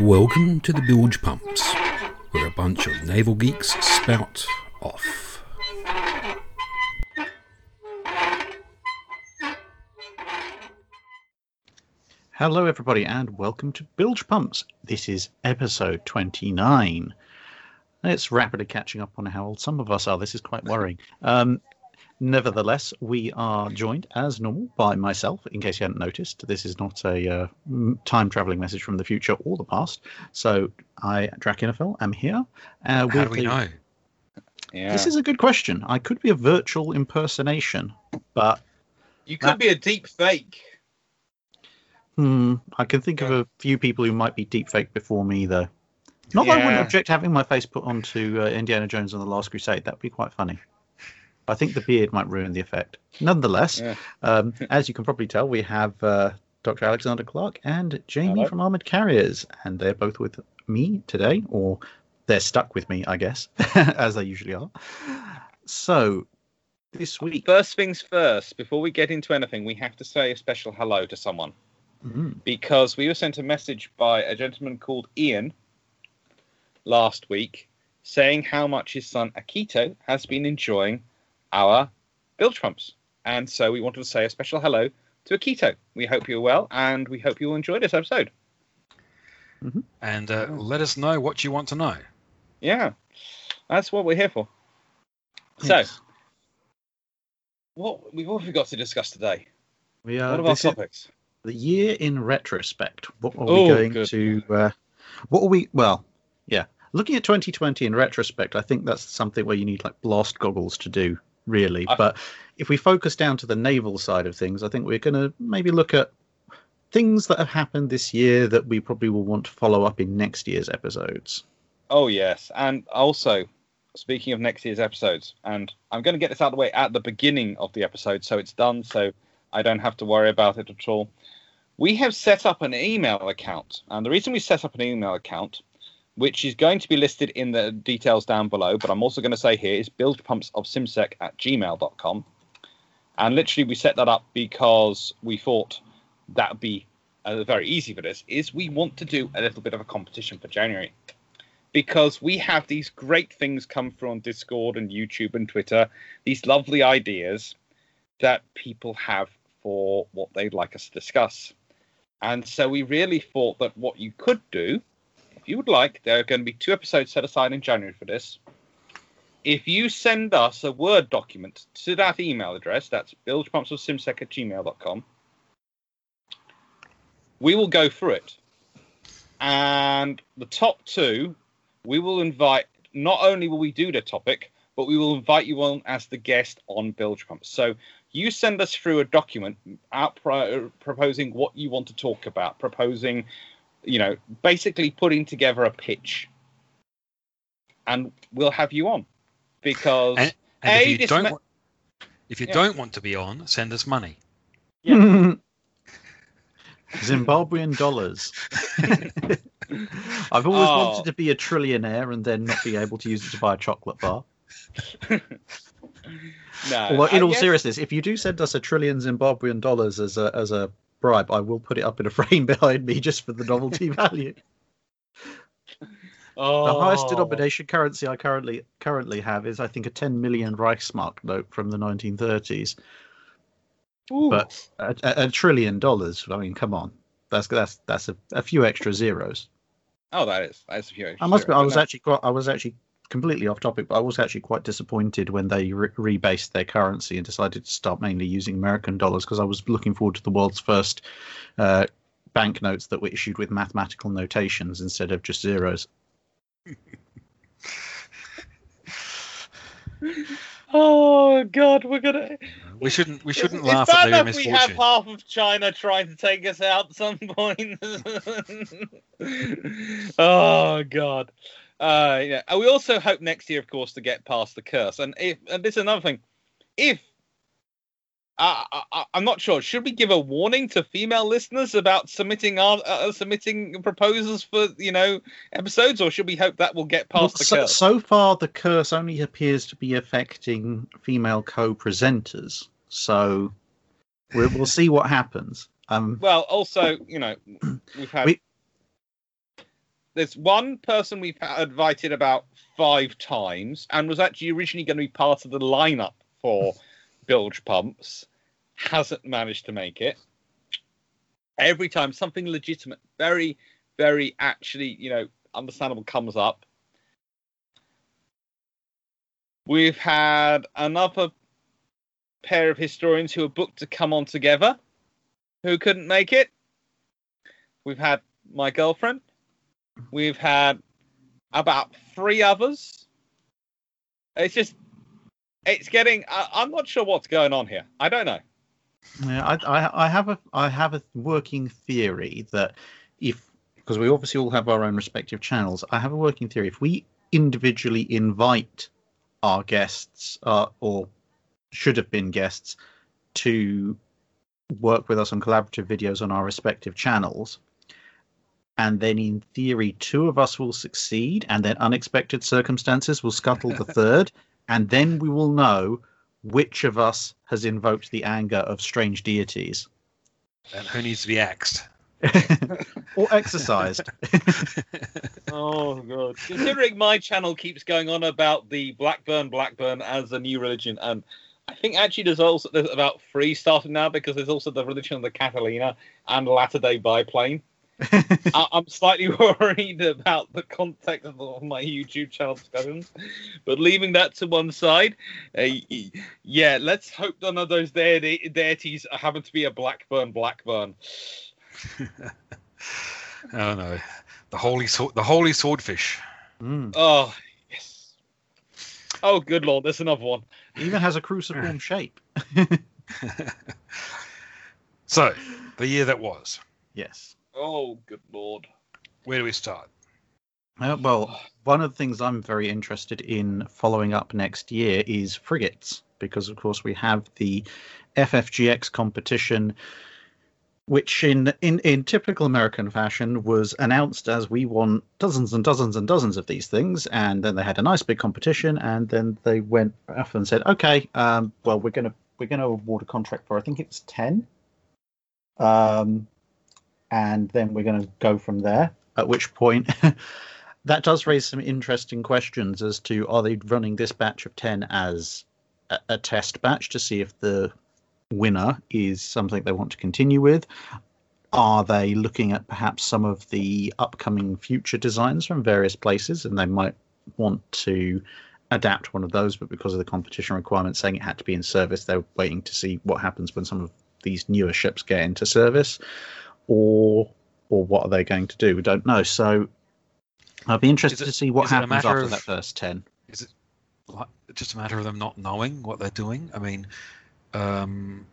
Welcome to the Bilge Pumps, where a bunch of naval geeks spout off. Hello, everybody, and welcome to Bilge Pumps. This is episode 29. It's rapidly catching up on how old some of us are. This is quite worrying. Um, nevertheless, we are joined, as normal, by myself. In case you hadn't noticed, this is not a uh, time traveling message from the future or the past. So, I, Drachinifel, am here. Uh, How do we the- know? Yeah. This is a good question. I could be a virtual impersonation, but you could be a deep fake. Hmm, I can think of a few people who might be deepfake before me, though. Not that I wouldn't Yeah. object having my face put onto uh, Indiana Jones and the Last Crusade. That would be quite funny. I think the beard might ruin the effect. Nonetheless, Yeah. um, as you can probably tell, we have uh, Dr. Alexander Clarke and Jamie Hello. from Armored Carriers, and they're both with me today, or they're stuck with me, I guess, as they usually are. So, this week. First things first, before we get into anything, we have to say a special hello to someone Mm, because we were sent a message by a gentleman called Ian last week saying how much his son Akito has been enjoying our bilge pumps. And so we wanted to say a special hello to Akito. We hope you're well and we hope you'll enjoy this episode. And uh, let us know what you want to know. Yeah, that's what we're here for. So, what, what have we got to discuss today? we are, what are our topics? the year in retrospect. What are Oh, we going good. to? Uh, what are we? Well, yeah. Looking at 2020 in retrospect, I think that's something where you need like blast goggles to do, really. I- but if we focus down to the naval side of things, I think we're going to maybe look at things that have happened this year that we probably will want to follow up in next year's episodes. Oh yes, and also speaking of next year's episodes, and I'm going to get this out of the way at the beginning of the episode, so it's done, so I don't have to worry about it at all. We have set up an email account, and the reason we set up an email account, which is going to be listed in the details down below, but I'm also going to say here is bilgepumpsofcimsec at gmail.com. And literally, we set that up because we thought that would be uh, very easy for this. Is we want to do a little bit of a competition for January because we have these great things come from Discord and YouTube and Twitter, these lovely ideas that people have for what they'd like us to discuss. And so we really thought that what you could do, if you would like, there are going to be two episodes set aside in January for this. If you send us a Word document to that email address, that's bilgepumpsofcimsec at gmail.com, we will go through it. And the top two we will invite not only will we do the topic but we will invite you on as the guest on bilge pumps so you send us through a document out pro- proposing what you want to talk about proposing you know basically putting together a pitch and we'll have you on because And, and A, if you this don't, ma- wa- if you Yeah. don't want to be on, send us money. Zimbabwean dollars. I've always Oh. wanted to be a trillionaire and then not be able to use it to buy a chocolate bar. no Although, in I all guess- seriousness, if you do send us a trillion Zimbabwean dollars as a as a bribe, I will put it up in a frame behind me just for the novelty value. oh, The highest oh. denomination currency I currently currently have is, I think, a 10 million Reichsmark note from the 1930s. Ooh. But a, a, a trillion dollars. I mean, come on, that's that's that's a, a few extra zeros. oh that is that's a few I must. sure, Be, I was actually quite. I was actually completely off topic, but I was actually quite disappointed when they re- rebased their currency and decided to start mainly using American dollars because I was looking forward to the world's first uh, banknotes that were issued with mathematical notations instead of just zeros. Oh God, we're gonna. We shouldn't. We shouldn't It's- laugh it's at bad their enough we have misfortune. half of China trying to take us out at some point. oh God. Uh, yeah. And we also hope next year, of course, to get past the curse. And if and this is another thing, if uh, I, I'm not sure, should we give a warning to female listeners about submitting our uh, submitting proposals for you know episodes, or should we hope that will get Well, past the so, curse? so far, the curse only appears to be affecting female co-presenters. So we'll, we'll see what happens. Um, Well, also, you know, we've had We- there's one person we've invited about five times and was actually originally going to be part of the lineup for bilge pumps. Hasn't managed to make it. Every time something legitimate very very actually you know understandable comes up. We've had another pair of historians who were booked to come on together who couldn't make it. We've had my girlfriend we've had about three others it's just it's getting I, i'm not sure what's going on here i don't know Yeah, I, I, I have a I have a working theory that if because we obviously all have our own respective channels, I have a working theory. If we individually invite our guests uh, or should have been guests to work with us on collaborative videos on our respective channels, and then in theory two of us will succeed, and then unexpected circumstances will scuttle the third, and then we will know which of us has invoked the anger of strange deities And who needs to be axed? or exercised. Oh god! Considering my channel keeps going on about the Blackburn Blackburn as a new religion, and I think actually there's also there's about three starting now because there's also the religion of the Catalina and Latter Day Biplane. I- I'm slightly worried about the context of my YouTube channel discussions, but leaving that to one side, uh, yeah, let's hope none of those deity- deities happen to be a Blackburn Blackburn. Oh no, the holy sword, the holy swordfish. Mm. Oh yes. Oh good lord, there's another one. It Even has a cruciform shape. So, the year that was. Yes. Oh good lord. Where do we start? Uh, well, one of the things I'm very interested in following up next year is frigates, because of course we have the FFGX competition, which in, in, in typical American fashion was announced as we want dozens and dozens and dozens of these things, and then they had a nice big competition, and then they went off and said, okay, um, well we're gonna we're gonna award a contract for I think it's ten, um, and then we're gonna go from there. At which point. that does raise some interesting questions as to are they running this batch of 10 as a, a, test batch to see if the winner is something they want to continue with are they looking at perhaps some of the upcoming future designs from various places and they might want to adapt one of those but because of the competition requirement saying it had to be in service they're waiting to see what happens when some of these newer ships get into service or or what are they going to do we don't know so I'll be interested it- to see what happens after of- that first 10. Is it like, just a matter of them not knowing what they're doing? I mean, um,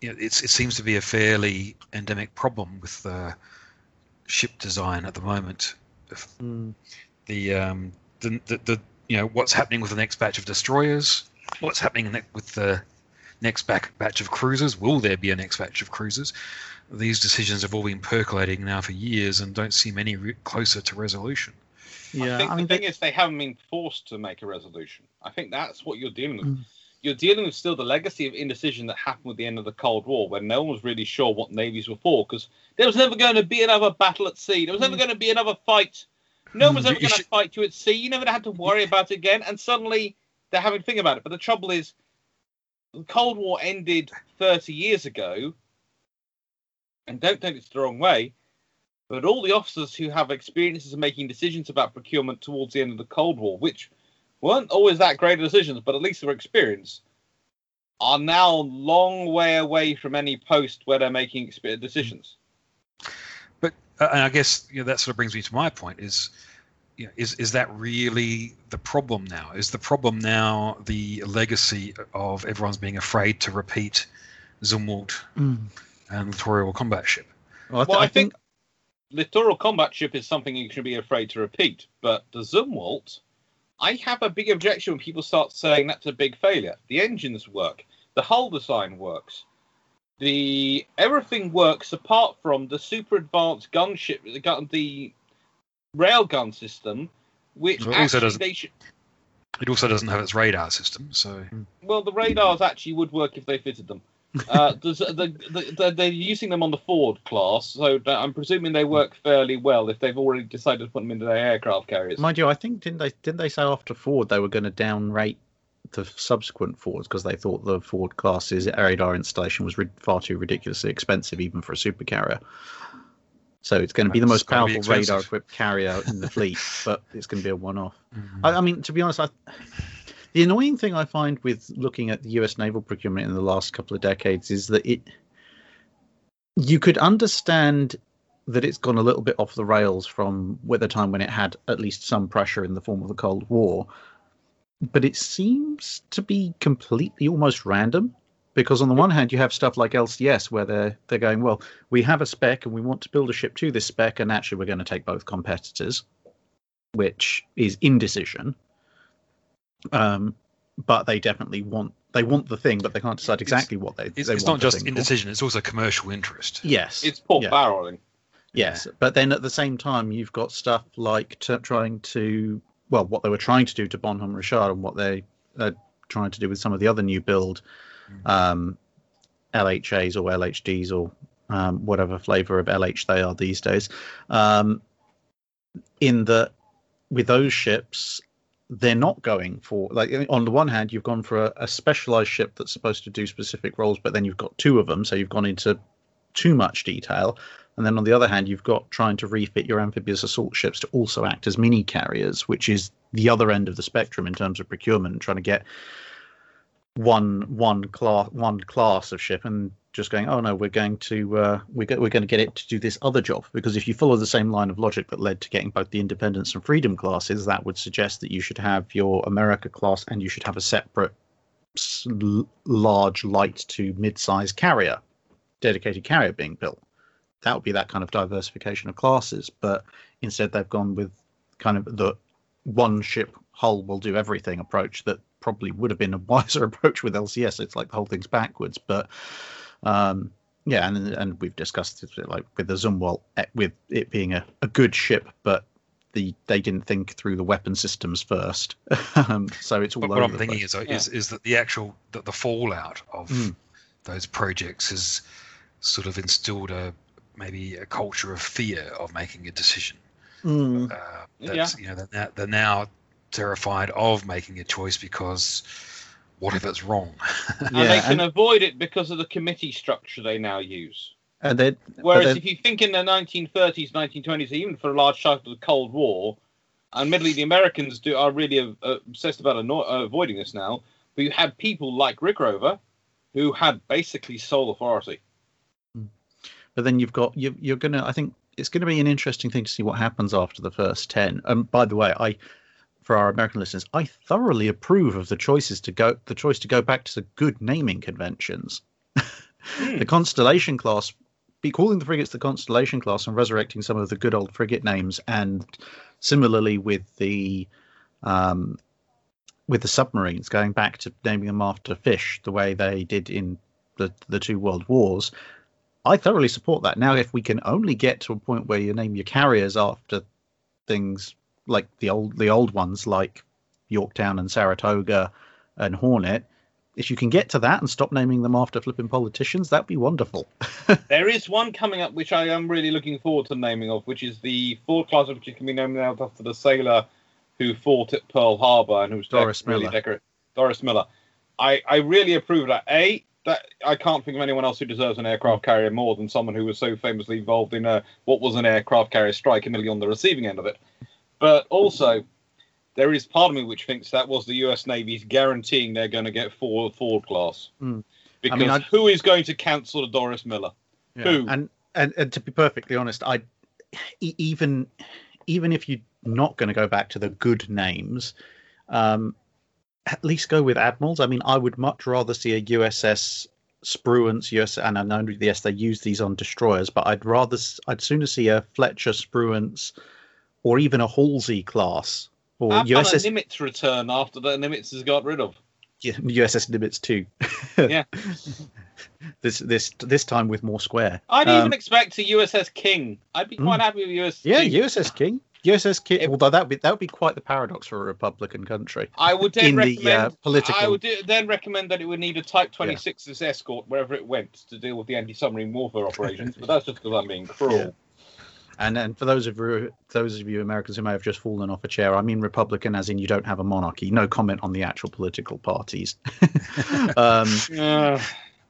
you know, it's, it seems to be a fairly endemic problem with the ship design at the moment. If The, um, the, the, the you know what's happening with the next batch of destroyers, what's happening with the next back batch of cruisers? Will there be a next batch of cruisers? These decisions have all been percolating now for years and don't seem any re- closer to resolution. Yeah, I think I mean, the thing they- is they haven't been forced to make a resolution. I think that's what you're dealing with. Mm. You're dealing with still the legacy of indecision that happened with the end of the Cold War, when no one was really sure what navies were for, because there was never going to be another battle at sea. There was never going to be another fight. No one was Mm, ever going to should- fight you at sea. You never had to worry about it again. And suddenly they're having to think about it. But the trouble is, the Cold War ended 30 years ago. And don't take this the wrong way, but all the officers who have experiences of making decisions about procurement towards the end of the Cold War, which weren't always that great decisions, but at least they were experienced, are now long way away from any post where they're making decisions. But uh, and I guess you know, that sort of brings me to my point: is you know, is is that really the problem now? Is the problem now the legacy of everyone's being afraid to repeat Zumwalt Mm. and Littoral Combat Ship? Well, I, th- Well, I I think littoral combat ship is something you should be afraid to repeat, but the Zumwalt, I have a big objection when people start saying that's a big failure. The engines work, the hull design works, the everything works apart from the super advanced gunship, the the railgun system, which Well, it also actually doesn't- they should. It also doesn't have its radar system, so Well, the radars actually would work if they fitted them. uh, does, the, the, the, they're using them on the Ford class, so I'm presuming they work fairly well if they've already decided to put them into their aircraft carriers. Mind you, I think didn't they didn't they say after Ford they were going to downrate the subsequent Fords because they thought the Ford class's radar installation was ri- far too ridiculously expensive even for a supercarrier. So it's going to be the most powerful radar equipped carrier in the fleet, but it's going to be a one off. Mhm. I, I mean, to be honest, I, the annoying thing I find with looking at the U.S. naval procurement in the last couple of decades is that it, you could understand that it's gone a little bit off the rails from with the time when it had at least some pressure in the form of the Cold War, but it seems to be completely almost random. Because on the one hand, you have stuff like LCS where they're they're going, well, we have a spec and we want to build a ship to this spec, and actually we're going to take both competitors, which is indecision um, but they definitely want they want the thing, but they can't decide It's- exactly what they. It's, they it's want not just thing for. indecision; it's also commercial interest. Yes, It's pork yeah. barreling. yes, but then at the same time, you've got stuff like t- trying to well, what they were trying to do to Bonhomme Richard, and what they are trying to do with some of the other new build. Um, LHAs or LHDs or um, whatever flavor of LH they are these days. Um, in that, with those ships, they're not going for like on the one hand you've gone for a, a specialized ship that's supposed to do specific roles but then you've got two of them so you've gone into too much detail and then on the other hand you've got trying to refit your amphibious assault ships to also act as mini carriers which is the other end of the spectrum in terms of procurement trying to get one one class one class of ship and just going oh no we're going to uh, we're, go- we're going to get it to do this other job. Because if you follow the same line of logic that led to getting both the independence and freedom classes that would suggest that you should have your america class and you should have a separate large light to mid-size carrier dedicated carrier being built. That would be that kind of diversification of classes but instead they've gone with kind of the one ship hull will do everything approach that probably would have been a wiser approach with LCS. It's like the whole thing's backwards, but um, yeah, and and we've discussed it like with the Zumwalt, eh, with it being a, a good ship, but the they didn't think through the weapon systems first, um, so it's all But over what I'm the thinking place. is, uh, is is that the actual the, the fallout of Mm. those projects has sort of instilled a maybe a culture of fear of making a decision. Mm. Uh, Yeah. that's, you know, they're now, they're now terrified of making a choice because what if it's wrong? And they can and- avoid it because of the committee structure they now use. and then Whereas then- if you think in the 1930s, 1920s, even for a large chunk of the Cold War, admittedly the Americans do are really uh, obsessed about anno- uh, avoiding this now. But you had people like Rickover, who had basically sole authority. but then you've got you, you're gonna i think it's going to be an interesting thing to see what happens after the first 10 um by the way i for our american listeners i thoroughly approve of the choices to go the choice to go back to the good naming conventions the constellation class be calling the frigates the constellation class and resurrecting some of the good old frigate names and similarly with the um with the submarines going back to naming them after fish the way they did in the the two world wars I thoroughly support that. Now, if we can only get to a point where you name your carriers after things like the old the old ones like Yorktown and Saratoga and Hornet, if you can get to that and stop naming them after flipping politicians, that'd be wonderful. There is one coming up which I am really looking forward to naming of, which is the Ford class, which can be named after the sailor who fought at Pearl Harbor and who was Doris dec- really Miller. Doris Miller. I, I really approve of that. A, that I can't think of anyone else who deserves an aircraft mm. carrier more than someone who was so famously involved in a, what was an aircraft carrier strike, and nearly on the receiving end of it. But also, there is part of me which thinks that was the U.S. Navy's guaranteeing they're going to get four Ford class. Hmm. Because mean, who is going to cancel the Doris Miller? Who? And, and and to be perfectly honest, I even even if you're not going to go back to the good names, um, at least go with admirals. I mean, I would much rather see a USS Spruance, US, and I know yes they use these on destroyers, but I'd rather I'd sooner see a Fletcher Spruance or even a Halsey class or a USS Nimitz return after the Nimitz has got rid of? yeah, USS Nimitz too. Yeah. this this this time with more square. I'd Um, even expect a USS King. I'd be quite happy with USS Yeah, King. USS King. USS King. If- although that would be that would be quite the paradox for a Republican country. I would then In the, recommend. uh, political- I would then recommend that it would need a Type 26 as escort wherever it went to deal with the anti-submarine warfare operations. But that's just because I'm being cruel. Yeah. And then for those of you, those of you Americans who may have just fallen off a chair, I mean Republican, as in you don't have a monarchy. No comment on the actual political parties. um, Uh,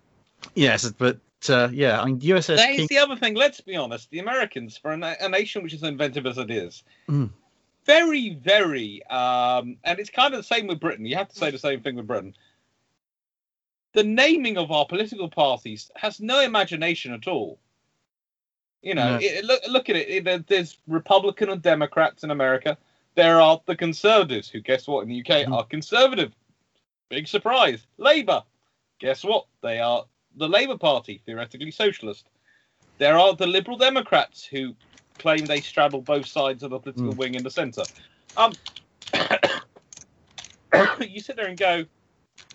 yes, but uh, yeah, I mean USS that is King. the other thing. Let's be honest. The Americans, for a, na- a nation which is inventive as it is, Mm. very, very, um, and it's kind of the same with Britain. You have to say the same thing with Britain. The naming of our political parties has no imagination at all. You know, No. it, look look at it. it. There's Republican and Democrats in America. There are the Conservatives, who guess what in the UK Mhm. are conservative. Big surprise. Labour, guess what? They are the Labour Party, theoretically socialist. There are the Liberal Democrats who claim they straddle both sides of the political Mm. wing in the centre. Um, you sit there and go,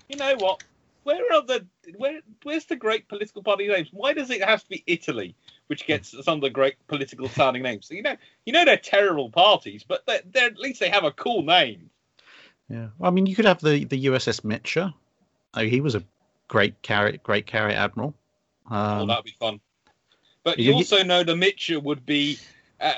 you know what? Where are the where? Where's the great political party names? Why does it have to be Italy, which gets some of the great political sounding names? So, you know, you know they're terrible parties, but they're, they're at least they have a cool name. Yeah, well, I mean you could have the the USS Mitscher. Oh, he was a great carry, great carrier admiral. oh, Um, that'd be fun. But you- you you- also know the Mitscher would be. Uh,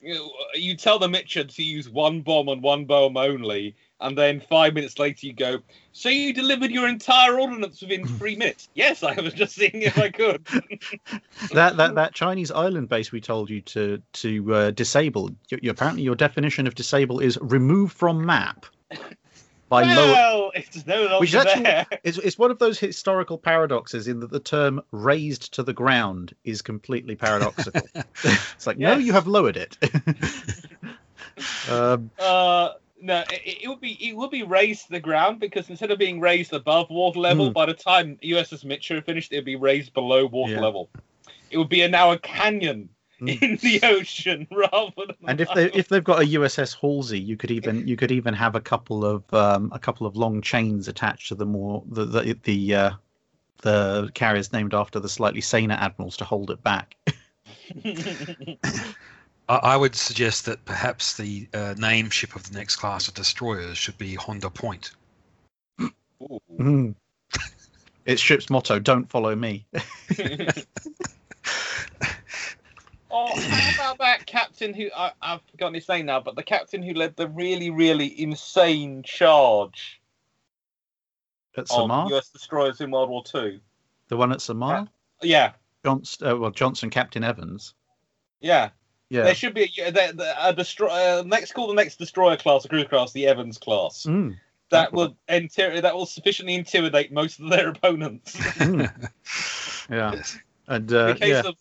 you, know, you tell the Mitscher to use one bomb and one bomb only, and then five minutes later you go. So you delivered your entire ordnance within three minutes? Yes, I was just seeing if I could. that that that Chinese island base we told you to to uh, disable. You, you- apparently, your definition of disable is remove from map by lower. well, it's no longer Which actually there. it's, it's one of those historical paradoxes in that the term raised to the ground is completely paradoxical. it's like, no, you have lowered it. um, Uh, no, it, it would be it would be raised to the ground because instead of being raised above water level, Hmm. by the time USS Mitscher finished, it'd be raised below water Yeah. level. It would be a, now a canyon Hmm. in the ocean rather than. and if they if they've got a USS Halsey, you could even you could even have a couple of um, a couple of long chains attached to the more the the the, uh, the carriers named after the slightly saner admirals to hold it back. I, I would suggest that perhaps the uh, name ship of the next class of destroyers should be Honda Point. Ooh. Mm. Its ship's motto: "Don't follow me." oh, how about that captain who I, I've forgotten his name now, but the captain who led the really, really insane charge At of Samar, US destroyers in World War Two? the one at Samar, Yeah, Johnston, uh, well Johnston, Captain Evans. yeah. Yeah. There should be a, the, the, a destroy, uh, next call the next destroyer class, a cruise class, the Evans class. Mm. That will inter- that will sufficiently intimidate most of their opponents. Mm. Yeah. And uh, the case yeah. of,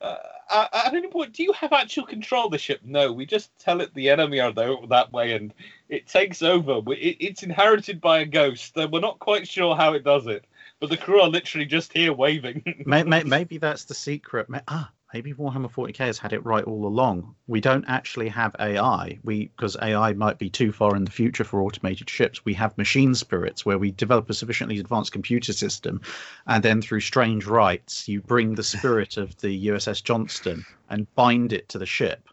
uh, at at any point, do you have actual control of the ship? No, we just tell it the enemy are there, that way, and it takes over. We- It, it's inherited by a ghost. and We're not quite sure how it does it, but the crew are literally just here waving. May, may, maybe that's the secret. Ah, maybe Warhammer 40k has had it right all along. We don't actually have AI. We because AI might be too far in the future for automated ships. We have machine spirits where we develop a sufficiently advanced computer system, and then through strange rites, you bring the spirit of the USS Johnston and bind it to the ship.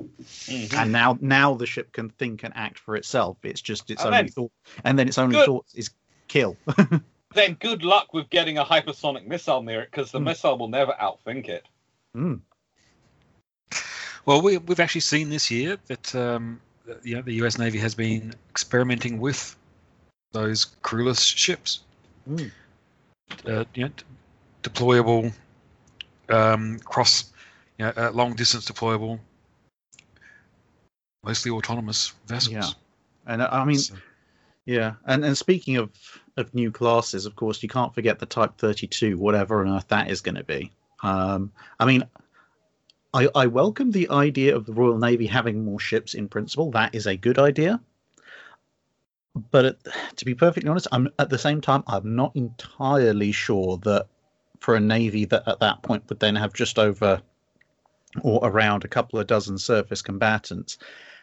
Mhm. And now, now the ship can think and act for itself. It's just its And only then- thought, and then its only Good. thoughts is kill. then good luck with getting a hypersonic missile near it, because the Hmm. missile will never outthink it. Mm. Well, we, we've actually seen this year that um, you know, the U.S. Navy has been experimenting with those crewless ships, Mm. uh, you know, deployable, um, cross, you know, uh, long distance deployable, mostly autonomous vessels. Yeah. And uh, I mean, So- Yeah, and and speaking of of new classes, of course, you can't forget the Type Thirty Two, whatever on earth that is going to be. Um, I mean, I I welcome the idea of the Royal Navy having more ships in principle. That is a good idea. But it, to be perfectly honest, I'm at the same time I'm not entirely sure that for a navy that at that point would then have just over or around a couple of dozen surface combatants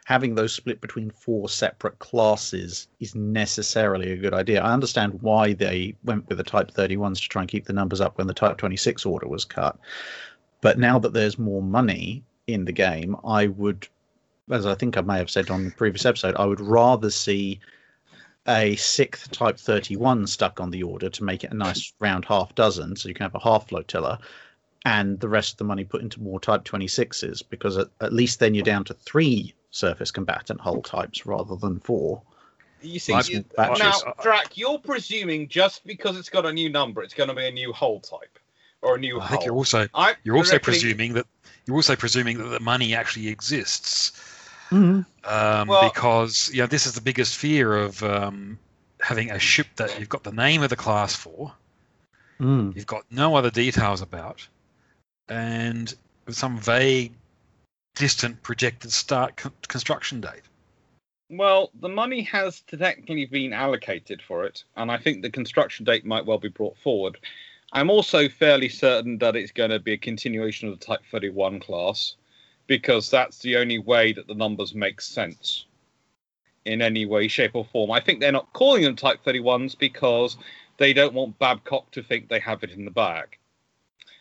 having those split between four separate classes is necessarily a good idea. I understand why they went with the Type 31s to try and keep the numbers up when the Type 26 order was cut. But now that there's more money in the game, I would as I think I may have said on the previous episode, I would rather see a sixth Type 31 stuck on the order to make it a nice round half dozen, so you can have a half flotilla, and the rest of the money put into more Type 26s, because at, at least then you're down to three surface combatant hull types rather than four. You see, you, now, Drac, you're presuming just because it's got a new number, it's going to be a new hull type or a new I think you're also I you're also presuming that you're also presuming that the money actually exists. Mm-hmm. um, Well- because you know this is the biggest fear of um, having a ship that you've got the name of the class for, Mm. you've got no other details about, and some vague, distant projected start con- construction date. Well, the money has technically been allocated for it, and I think the construction date might well be brought forward. I'm also fairly certain that it's going to be a continuation of the Type 31 class, because that's the only way that the numbers make sense in any way, shape, or form. I think they're not calling them Type 31s because they don't want Babcock to think they have it in the bag.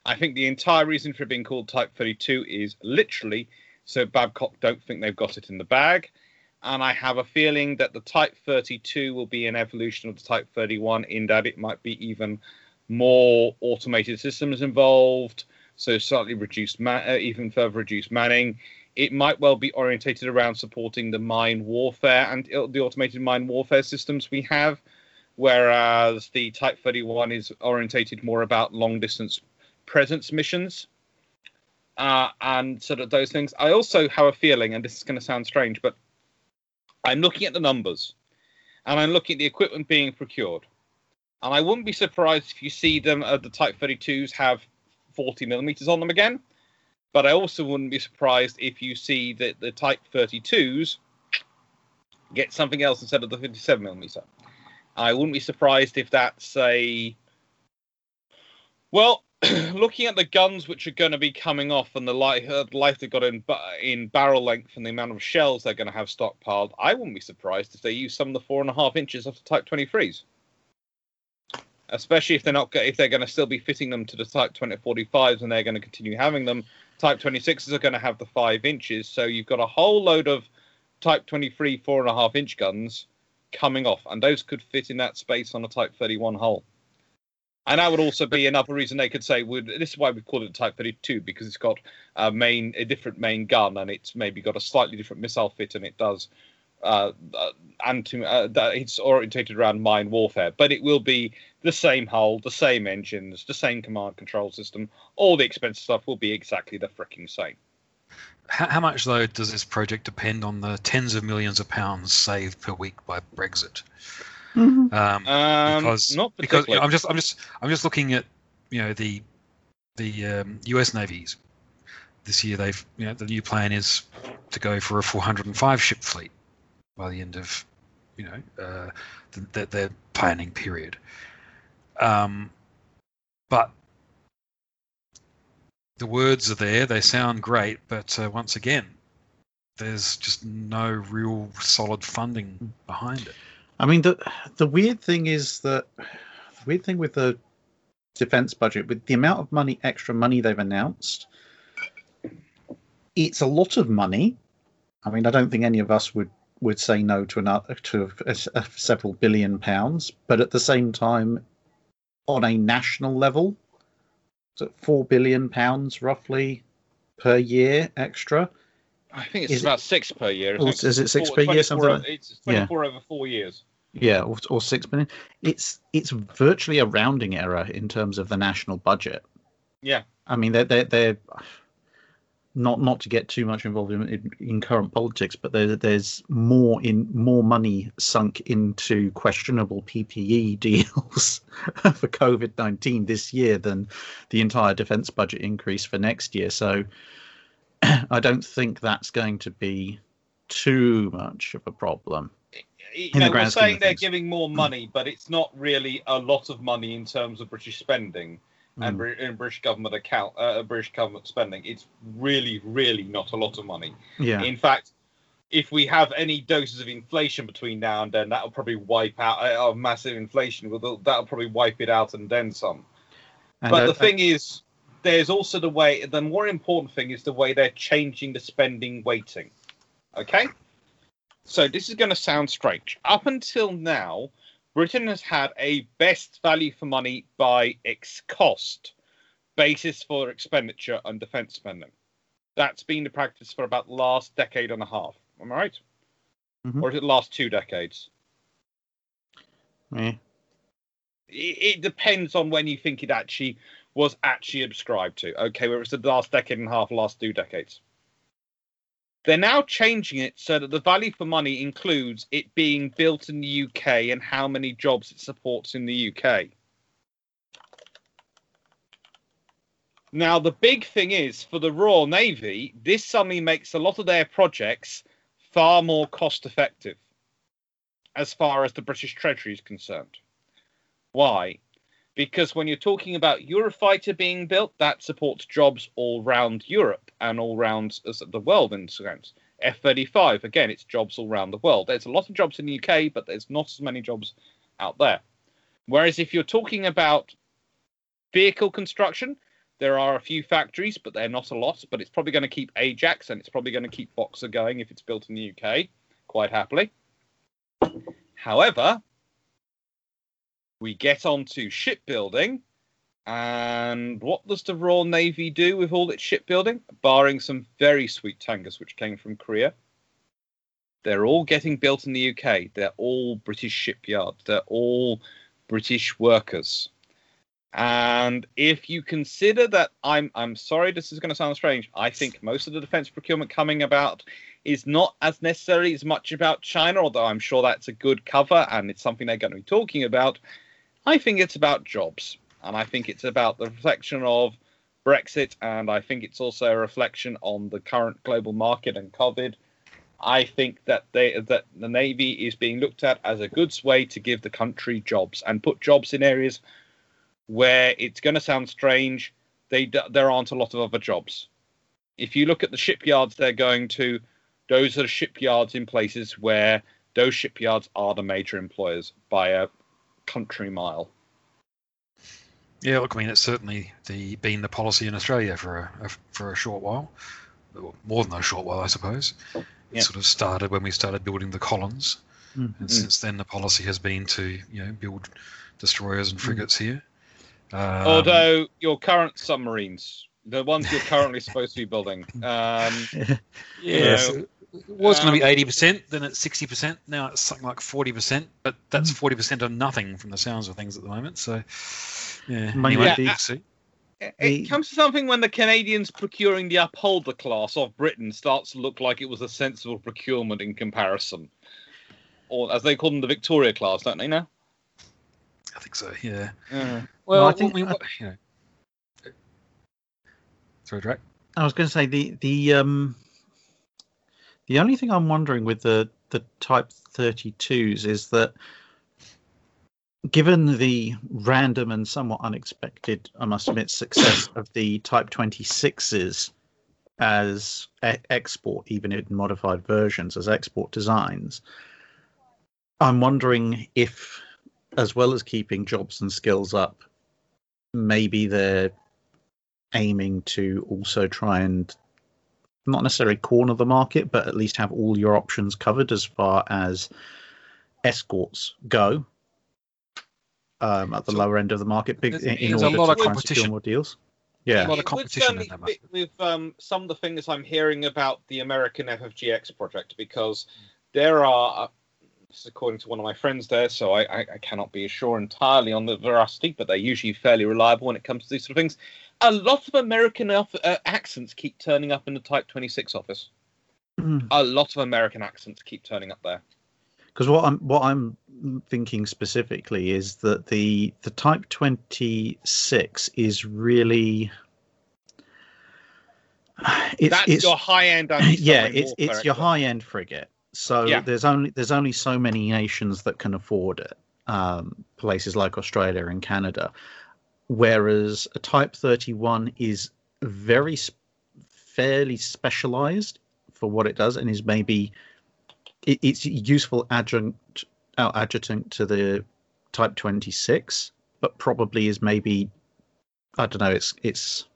I think the entire reason for it being called Type 32 is literally so Babcock don't think they've got it in the bag and I have a feeling that the Type 32 will be an evolution of the Type 31 in that it might be even more automated systems involved, so slightly reduced, ma- uh, even further reduced manning. It might well be orientated around supporting the mine warfare and the automated mine warfare systems we have, whereas the Type 31 is orientated more about long distance presence missions. Uh, and sort of those things. I also have a feeling, and this is going to sound strange, but I'm looking at the numbers and I'm looking at the equipment being procured. And I wouldn't be surprised if you see them uh, the Type 32s have 40 millimeters on them again. But I also wouldn't be surprised if you see that the Type 32s get something else instead of the 57 millimeter. I wouldn't be surprised if that's a. Well, looking at the guns which are going to be coming off and the life, uh, life they've got in in barrel length and the amount of shells they're going to have stockpiled, I wouldn't be surprised if they use some of the four and a half inches of the Type 23s. Especially if they're not if they're going to still be fitting them to the Type 2045s and they're going to continue having them. Type 26s are going to have the five inches, so you've got a whole load of Type 23 four and a half inch guns coming off, and those could fit in that space on a Type 31 hull. And that would also be another reason they could say, would this is why we call it Type 32 because it's got a main, a different main gun, and it's maybe got a slightly different missile fit, and it does, uh, uh, anti, uh, that it's orientated around mine warfare. But it will be the same hull, the same engines, the same command control system. All the expensive stuff will be exactly the freaking same. How, how much though does this project depend on the tens of millions of pounds saved per week by Brexit? Um, Um, because not because you know, I'm just I'm just I'm just looking at you know the the um, U.S. navies this year. They've you know the new plan is to go for a 405 ship fleet by the end of you know uh, the, the, their planning period. Um, but the words are there; they sound great, but uh, once again, there's just no real solid funding behind it. I mean, the the weird thing is that the weird thing with the defense budget, with the amount of money, extra money they've announced, it's a lot of money. I mean, I don't think any of us would would say no to another to a, a several billion pounds, but at the same time, on a national level, so four billion pounds roughly per year extra. I think it's Is it- about six per year. Oh, it? is it six Four- per year, something o- like- It's Yeah. 24 over four years. Yeah, or, or six billion. It's it's virtually a rounding error in terms of the national budget. Yeah. I mean, they're they're, they're not not to get too much involved in, in, in current politics, but there, there's more in more money sunk into questionable PPE deals for COVID nineteen this year than the entire defence budget increase for next year. So I don't think that's going to be too much of a problem. You the know, we're saying they're things. giving more money, but it's not really a lot of money in terms of British spending and Mm. In British government account, uh, British government spending. It's really, really not a lot of money. Yeah. In fact, if we have any doses of inflation between now and then, that'll probably wipe out uh, massive inflation. Well, that'll probably wipe it out and then some. And, but the thing is, there's also the way. The more important thing is the way they're changing the spending weighting. Okay? So this is going to sound strange. Up until now, Britain has had a best value for money by its cost basis for expenditure on defence spending. That's been the practice for about the last decade and a half. Am I right? Mhm. Or is it the last two decades? Yeah. it, it depends on when you think it actually was actually ascribed to. Okay, whether it's the last decade and a half, last two decades. They're now changing it so that the value for money includes it being built in the UK and how many jobs it supports in the UK. Now, the big thing is for the Royal Navy, this suddenly makes a lot of their projects far more cost effective as far as the British Treasury is concerned. Why? Because when you're talking about Eurofighter being built, that supports jobs all round Europe and all round the world in sense. F-35, again, it's jobs all around the world. There's a lot of jobs in the UK, but there's not as many jobs out there. Whereas if you're talking about vehicle construction, there are a few factories, but they're not a lot. But it's probably going to keep Ajax and it's probably going to keep Boxer going if it's built in the UK, quite happily. However, we get on to shipbuilding. And what does the Royal Navy do with all its shipbuilding? Barring some very sweet tankers which came from Korea. They're all getting built in the UK. They're all British shipyards. They're all British workers. And if you consider that, I'm I'm sorry, this is going to sound strange. I think most of the defence procurement coming about is not as necessarily as much about China, although I'm sure that's a good cover and it's something they're going to be talking about. I think it's about jobs, and I think it's about the reflection of Brexit, and I think it's also a reflection on the current global market and COVID. I think that they that the navy is being looked at as a good way to give the country jobs and put jobs in areas where it's going to sound strange. They there aren't a lot of other jobs. If you look at the shipyards they're going to, those are shipyards in places where those shipyards are the major employers by a country mile. Yeah, look, I mean, it's certainly the been the policy in Australia for a, a for a short while, more than a short while, I suppose. It Yeah. sort of started when we started building the Collins, Mhm. and since then the policy has been to you know build destroyers and frigates here. Um, Although your current submarines, the ones you're currently supposed to be building, um, Yes. know, It was going to be um, eighty percent, then it's sixty percent. Now it's something like forty percent, but that's Hmm. forty percent of nothing from the sounds of things at the moment. So, yeah. Maybe Anyway, the- we'll see. it, The- it comes to something when the Canadians procuring the upholder class of Britain starts to look like it was a sensible procurement in comparison, or as they call them, the Victoria class, don't they now? I think so. Yeah. Uh, Well, I I think- think what, you know. Sorry, Drake. I was going to say the the um the only thing I'm wondering with the the Type 32s is that given the random and somewhat unexpected, I must admit, success of the Type 26s as e- export, even in modified versions as export designs, I'm wondering if, as well as keeping jobs and skills up, maybe they're aiming to also try and not necessarily corner the market, but at least have all your options covered as far as escorts go um, at the So lower end of the market, big, there's- in, in there's a order lot to of try and secure competition. more deals. Yeah, A lot of it would competition in that fit with um, some of the things I'm hearing about the American FFGX project because there are, this is according to one of my friends there, so I, I, cannot be sure entirely on the veracity, but they're usually fairly reliable when it comes to these sort of things. A lot of American uh, accents keep turning up in the Type 26 office. A lot of American accents keep turning up there. because what I'm what I'm thinking specifically is that the the Type 26 is really it's That's it's your high-end yeah it's it's your high end frigate so Yeah. there's only there's only so many nations that can afford it um places like australia and canada whereas a type 31 is very s- fairly specialized for what it does and is maybe it, it's useful adjunct uh, adjutant to the type 26 but probably is maybe i don't know it's it's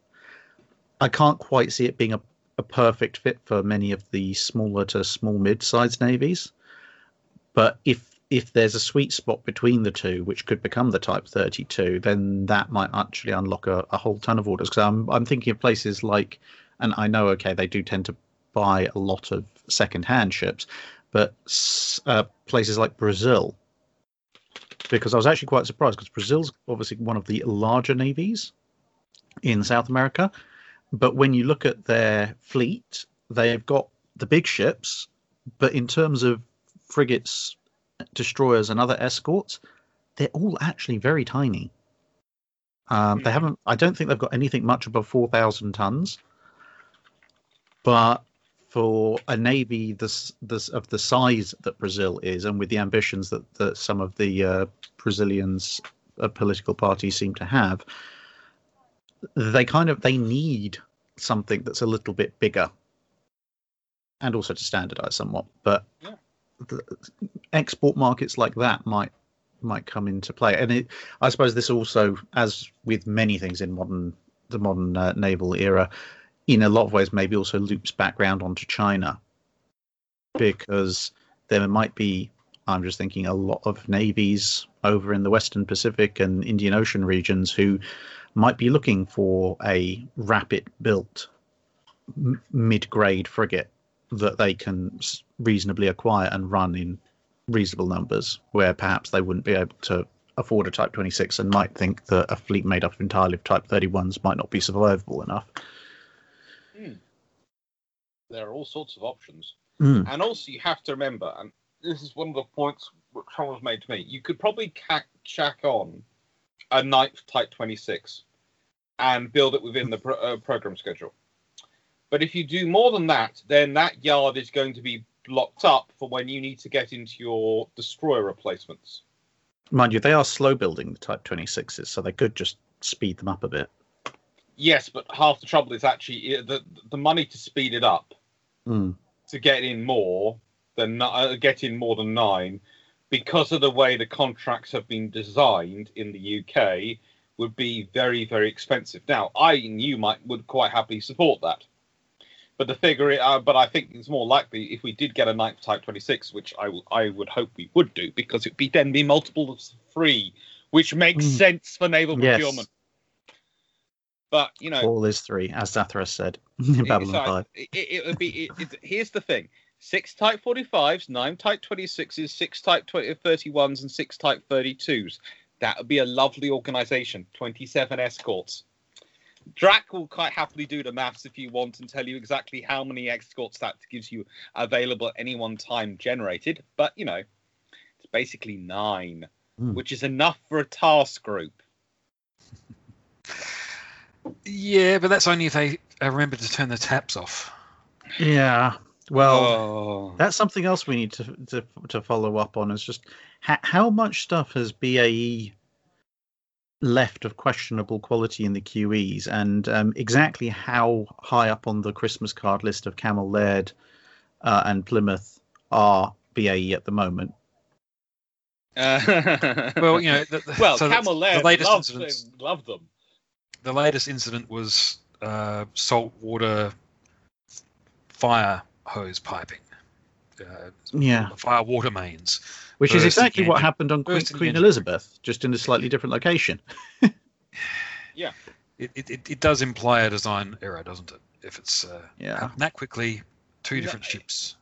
i can't quite see it being a a perfect fit for many of the smaller to small mid-sized navies. But if if there's a sweet spot between the two, which could become the Type 32, then that might actually unlock a, a whole ton of orders. Because I'm I'm thinking of places like, and I know okay they do tend to buy a lot of second-hand ships, but uh, places like Brazil. Because I was actually quite surprised because Brazil's obviously one of the larger navies in South America, but when you look at their fleet, they've got the big ships, but in terms of frigates, destroyers, and other escorts, they're all actually very tiny. Um, They hmm. haven't. I don't think they've got anything much above four thousand tons. But for a navy this this of the size that Brazil is, and with the ambitions that, that some of the uh, Brazilians uh, political parties seem to have, they kind of they need something that's a little bit bigger and also to standardize somewhat but yeah. export markets like that might might come into play and it, i suppose this also as with many things in modern the modern uh, naval era in a lot of ways maybe also loops back round onto china because there might be i'm just thinking a lot of navies over in the western pacific and indian ocean regions who might be looking for a rapid built m- mid-grade frigate that they can reasonably acquire and run in reasonable numbers where perhaps they wouldn't be able to afford a type 26 and might think that a fleet made up entirely of type 31s might not be survivable enough hmm. there are all sorts of options mm. and also you have to remember and this is one of the points which someone's made to me you could probably cack on a ninth type 26 and build it within the pro- uh, program schedule. But if you do more than that, then that yard is going to be blocked up for when you need to get into your destroyer replacements. Mind you, they are slow building the Type 26s, so they could just speed them up a bit. Yes, but half the trouble is actually the the money to speed it up mm. to get in more than uh, get in more than nine because of the way the contracts have been designed in the UK would be very, very expensive. Now, I and you might would quite happily support that, but the figure, uh, but I think it's more likely if we did get a ninth Type 26, which I, I would hope we would do, because it would be then be multiples of three, which makes mm. sense for naval yes. procurement. But you know, all is three, as Zathras said in Babylon so Five. It, it, would be. It, here's the thing: six Type 45s, nine Type 26s, six Type 20, 31s, and six Type 32s. That would be a lovely organization. 27 escorts. Drac will quite happily do the maths if you want and tell you exactly how many escorts that gives you available at any one time generated. But, you know, it's basically nine, mm. which is enough for a task group. Yeah, but that's only if they remember to turn the taps off. Yeah. Well, oh. that's something else we need to, to to follow up on. Is just how much stuff has BAE left of questionable quality in the QEs, and um, exactly how high up on the Christmas card list of Cammell Laird uh, and Plymouth are BAE at the moment? Uh, well, you know, the, the, well, so Cammell Laird the latest loved, incident, loved them. The latest incident was uh, saltwater fire hose piping. Uh, yeah, fire water mains which is exactly what happened on Queen, Queen Elizabeth, just in a slightly different location. yeah, it, it, it does imply a design error, doesn't it? If it's uh, yeah that quickly, two different yeah. ships.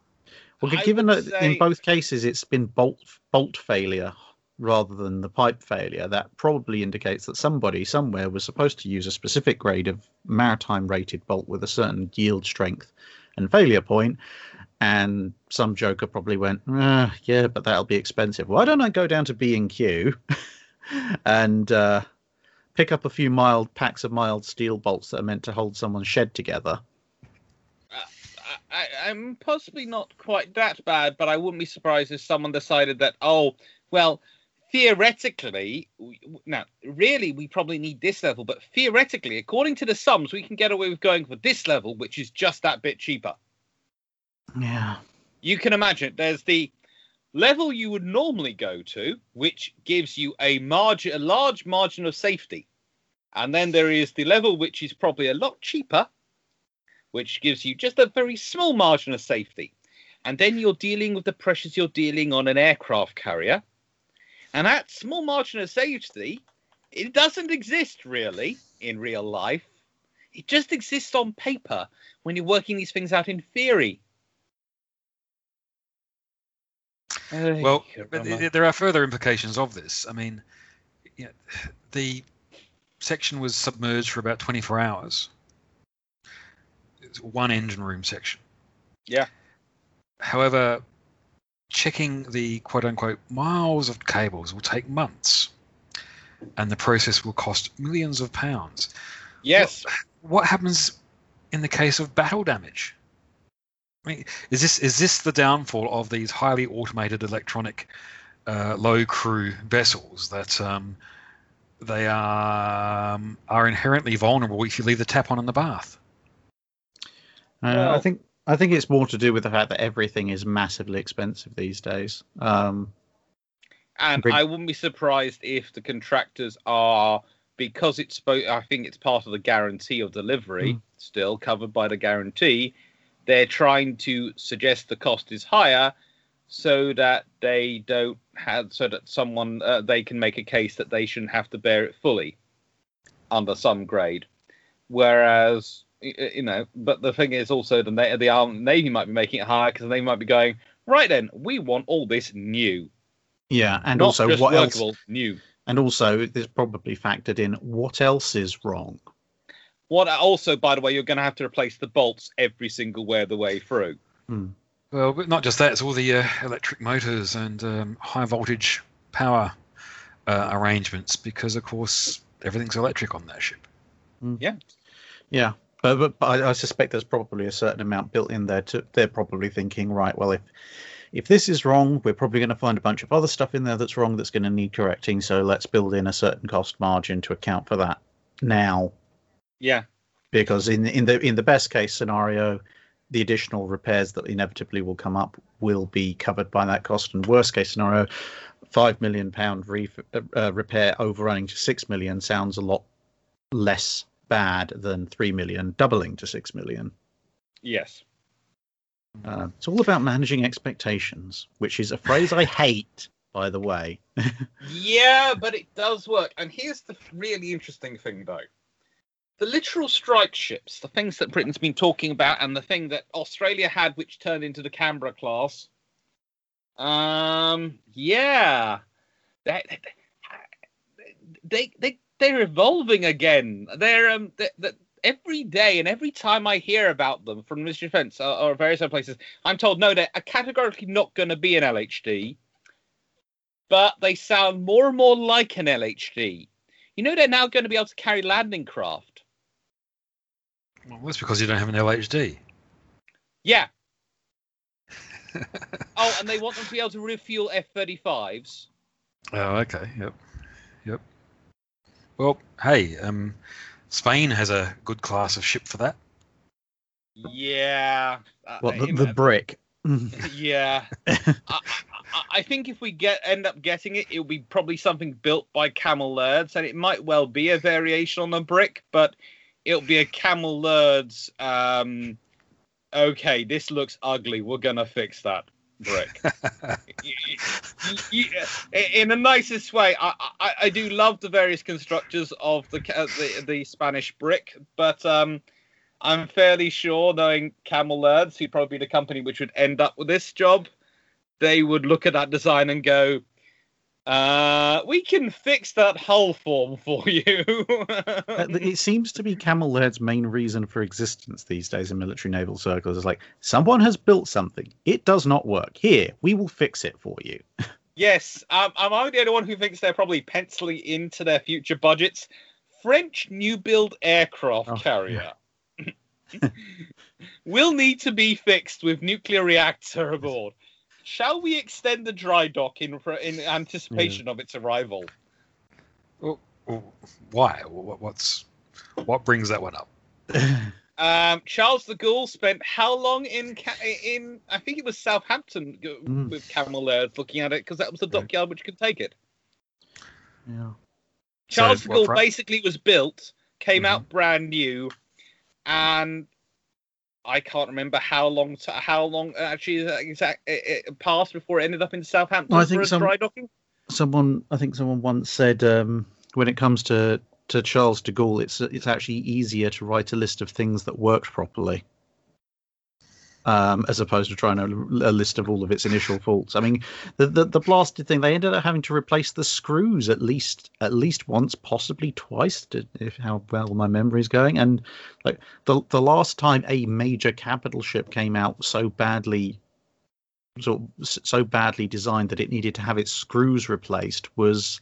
Well, given that say... in both cases it's been bolt bolt failure rather than the pipe failure, that probably indicates that somebody somewhere was supposed to use a specific grade of maritime rated bolt with a certain yield strength and failure point, and some joker probably went, ah, yeah, but that'll be expensive. Why don't I go down to B and Q and uh, pick up a few mild packs of mild steel bolts that are meant to hold someone's shed together? Uh, I, am possibly not quite that bad, but I wouldn't be surprised if someone decided that, oh, well, theoretically, now, really, we probably need this level, but theoretically, according to the sums, we can get away with going for this level, which is just that bit cheaper. Yeah. You can imagine there's the level you would normally go to, which gives you a margin, a large margin of safety, and then there is the level which is probably a lot cheaper, which gives you just a very small margin of safety. And then you're dealing with the pressures you're dealing on an aircraft carrier. And that small margin of safety, it doesn't exist really in real life. It just exists on paper when you're working these things out in theory. Well, but th- there are further implications of this. I mean, you know, the section was submerged for about 24 hours. It's one engine room section. Yeah. However, checking the quote unquote miles of cables will take months, and the process will cost millions of pounds. yes, What happens in the case of battle damage? I mean, is this is this the downfall of these highly automated electronic uh, low crew vessels that um, they are um, are inherently vulnerable if you leave the tap on in the bath? Uh, I think I think it's more to do with the fact that everything is massively expensive these days. Um, and I wouldn't be surprised if the contractors are because it's I think it's part of the guarantee of delivery, Mm. still covered by the guarantee. They're trying to suggest the cost is higher, so that they don't have so that someone uh, they can make a case that they shouldn't have to bear it fully under some grade. Whereas you know, but the thing is also the Na- the Army Navy might be making it higher because they might be going right then we want all this new, yeah, and not also just what else? new. And also, there's probably factored in what else is wrong. What also, by the way, you're going to have to replace the bolts every single way the way through. Well, but not just that; it's all the uh, electric motors and um, high voltage power uh, arrangements, because of course everything's electric on that ship. Yeah. Yeah, but, but, but I, I suspect there's probably a certain amount built in there. To, they're probably thinking, right, well, if if this is wrong, we're probably going to find a bunch of other stuff in there that's wrong that's going to need correcting. So let's build in a certain cost margin to account for that now, Yeah, because in in the in the best case scenario, the additional repairs that inevitably will come up will be covered by that cost. And worst case scenario, five million pound re- uh, repair overrunning to six million sounds a lot less bad than three million doubling to six million. yes. Uh, it's all about managing expectations, which is a phrase I hate, by the way. Yeah, but it does work. And here's the really interesting thing, though. The literal strike ships, the things that Britain's been talking about, and the thing that Australia had, which turned into the Canberra class. Um, yeah, they, they, they, they're evolving again. They're um, they, they, every day and every time I hear about them from Ministry of Defence or, or various other places, I'm told no, they're categorically not going to be an LHD but they sound more and more like an LHD. You know, they're now going to be able to carry landing craft. Well, that's because you don't have an LHD. Yeah. oh, and they want them to be able to refuel F 35s. Oh, okay. Yep. Yep. Well, hey, um, Spain has a good class of ship for that. Yeah. Uh, What the, the brick? yeah. I, I, I think if we get end up getting it, it'll be probably something built by Cammell Lairds, and it might well be a variation on the brick, but it'll be a Cammell Lairds. Um, okay, this looks ugly. We're gonna fix that brick. Y- in the nicest way, I, I, I do love the various constructors of the the, the Spanish brick, but um, I'm fairly sure, knowing Cammell Lairds, who'd probably be the company which would end up with this job, they would look at that design and go, uh, "We can fix that hull form for you." Uh, it seems to be Cammell Laird's main reason for existence these days in military naval circles. Is like someone has built something, it does not work. Here, we will fix it for you. Yes, um, am I the only one who thinks they're probably penciling into their future budgets? French new build aircraft Oh, carrier will need to be fixed with nuclear reactor aboard. Shall we extend the dry dock in in anticipation of its arrival? Well, why? What, what's what brings that one up? Um, Charles de Gaulle spent how long in in I think it was Southampton go- Mm. with Cammell Laird's looking at it because that was the dockyard which could take it. yeah. Charles So, de what Gaulle basically was built, came Mhm. out brand new, and I can't remember how long to, how long actually exact it, it passed before it ended up in Southampton I think for a some- dry docking. someone I think someone once said um, when it comes to to Charles de Gaulle, it's it's actually easier to write a list of things that worked properly, um, as opposed to trying to a list of all of its initial faults. I mean, the, the the blasted thing they ended up having to replace the screws at least at least once, possibly twice, to, if how well my memory is going. And like the the last time a major capital ship came out so badly of so badly designed that it needed to have its screws replaced was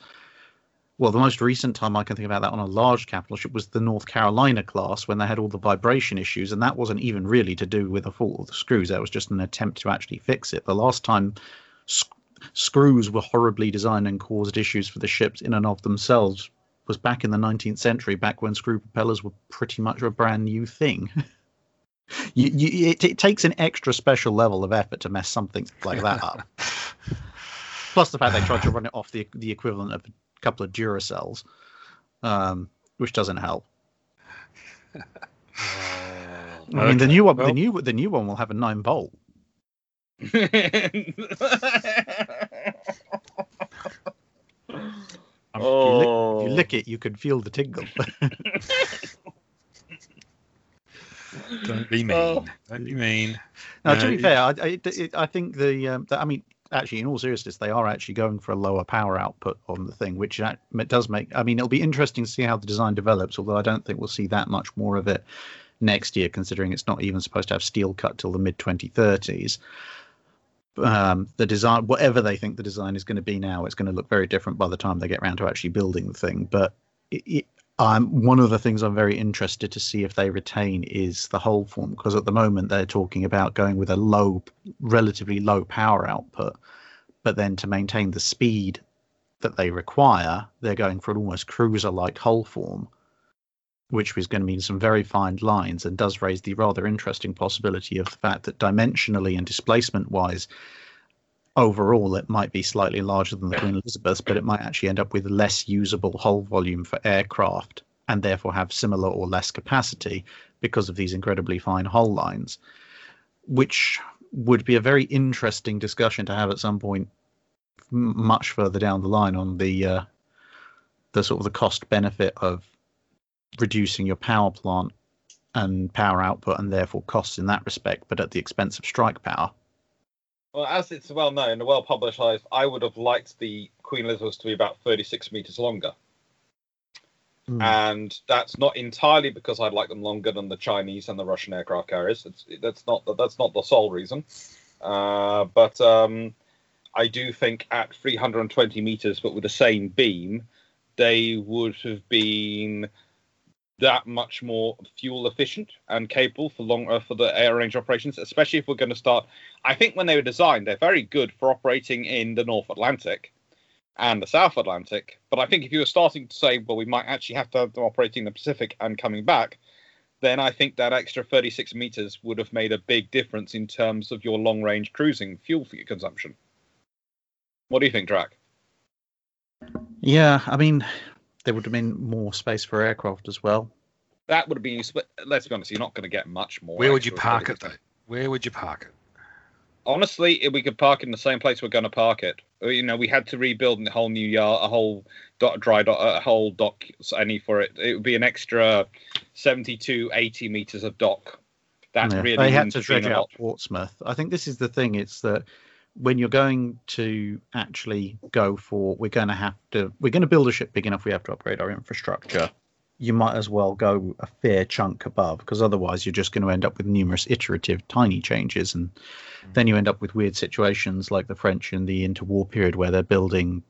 well the most recent time i can think about that on a large capital ship was the north carolina class when they had all the vibration issues and that wasn't even really to do with a fault of the screws. That was just an attempt to actually fix it. The last time sc- screws were horribly designed and caused issues for the ships in and of themselves was back in the 19th century back when screw propellers were pretty much a brand new thing. You, you, it, it takes an extra special level of effort to mess something like that up. Plus the fact they tried to run it off the the equivalent of a couple of Duracells, um, which doesn't help. I mean, the new one, well- the new the new one will have a nine volt. oh, You lick it, you can feel the tingle. Don't be mean. Oh. Don't be mean. now, No, to be it- fair, I, I, it, I think the, um, the I mean, actually, in all seriousness, they are actually going for a lower power output on the thing, which does make. I mean, it'll be interesting to see how the design develops. Although I don't think we'll see that much more of it next year, considering it's not even supposed to have steel cut till the mid 2030s. Um, the design, whatever they think the design is going to be now, it's going to look very different by the time they get around to actually building the thing. But it, um, one of the things I'm very interested to see if they retain is the whole form, because at the moment they're talking about going with a low, relatively low power output, but then to maintain the speed that they require, they're going for an almost cruiser-like hull form, which is going to mean some very fine lines and does raise the rather interesting possibility of the fact that dimensionally and displacement-wise, overall it might be slightly larger than the Queen Elizabeth, but it might actually end up with less usable hull volume for aircraft and therefore have similar or less capacity because of these incredibly fine hull lines, which would be a very interesting discussion to have at some point much further down the line on the uh, the sort of the cost benefit of reducing your power plant and power output and therefore costs in that respect, but at the expense of strike power. Well, as it's well known and well publicised, I would have liked the Queen Elizabeth to be about 36 metres longer. Hmm. And that's not entirely because I'd like them longer than the Chinese and the Russian aircraft carriers. It's, that's not the, that's not the sole reason. Uh, but um, I do think at 320 meters, but with the same beam, they would have been that much more fuel efficient and capable for long uh, for the air range operations. Especially if we're going to start. I think when they were designed, they're very good for operating in the North Atlantic and the South Atlantic. But I think if you were starting to say, well, we might actually have to have them operating in the Pacific and coming back, then I think that extra 36 meters would have made a big difference in terms of your long range cruising fuel consumption. What do you think, Drac? Yeah, I mean, there would have been more space for aircraft as well. That would have been useful. But let's be honest, you're not going to get much more. Where would you park it though? Where would you park it? Honestly, if we could park in the same place we're going to park it. Uh, You know, we had to rebuild a whole new yard, a whole dot, dry dock, a whole dock any for it. It would be an extra 72, 80 meters of dock. That Yeah, really they had to dredge out. Portsmouth. I think this is the thing. It's that when you're going to actually go for, we're going to have to, we're going to build a ship big enough. We have to upgrade our infrastructure. You might as well go a fair chunk above, because otherwise you're just going to end up with numerous iterative, tiny changes, and then you end up with weird situations like the French in the interwar period, where they're building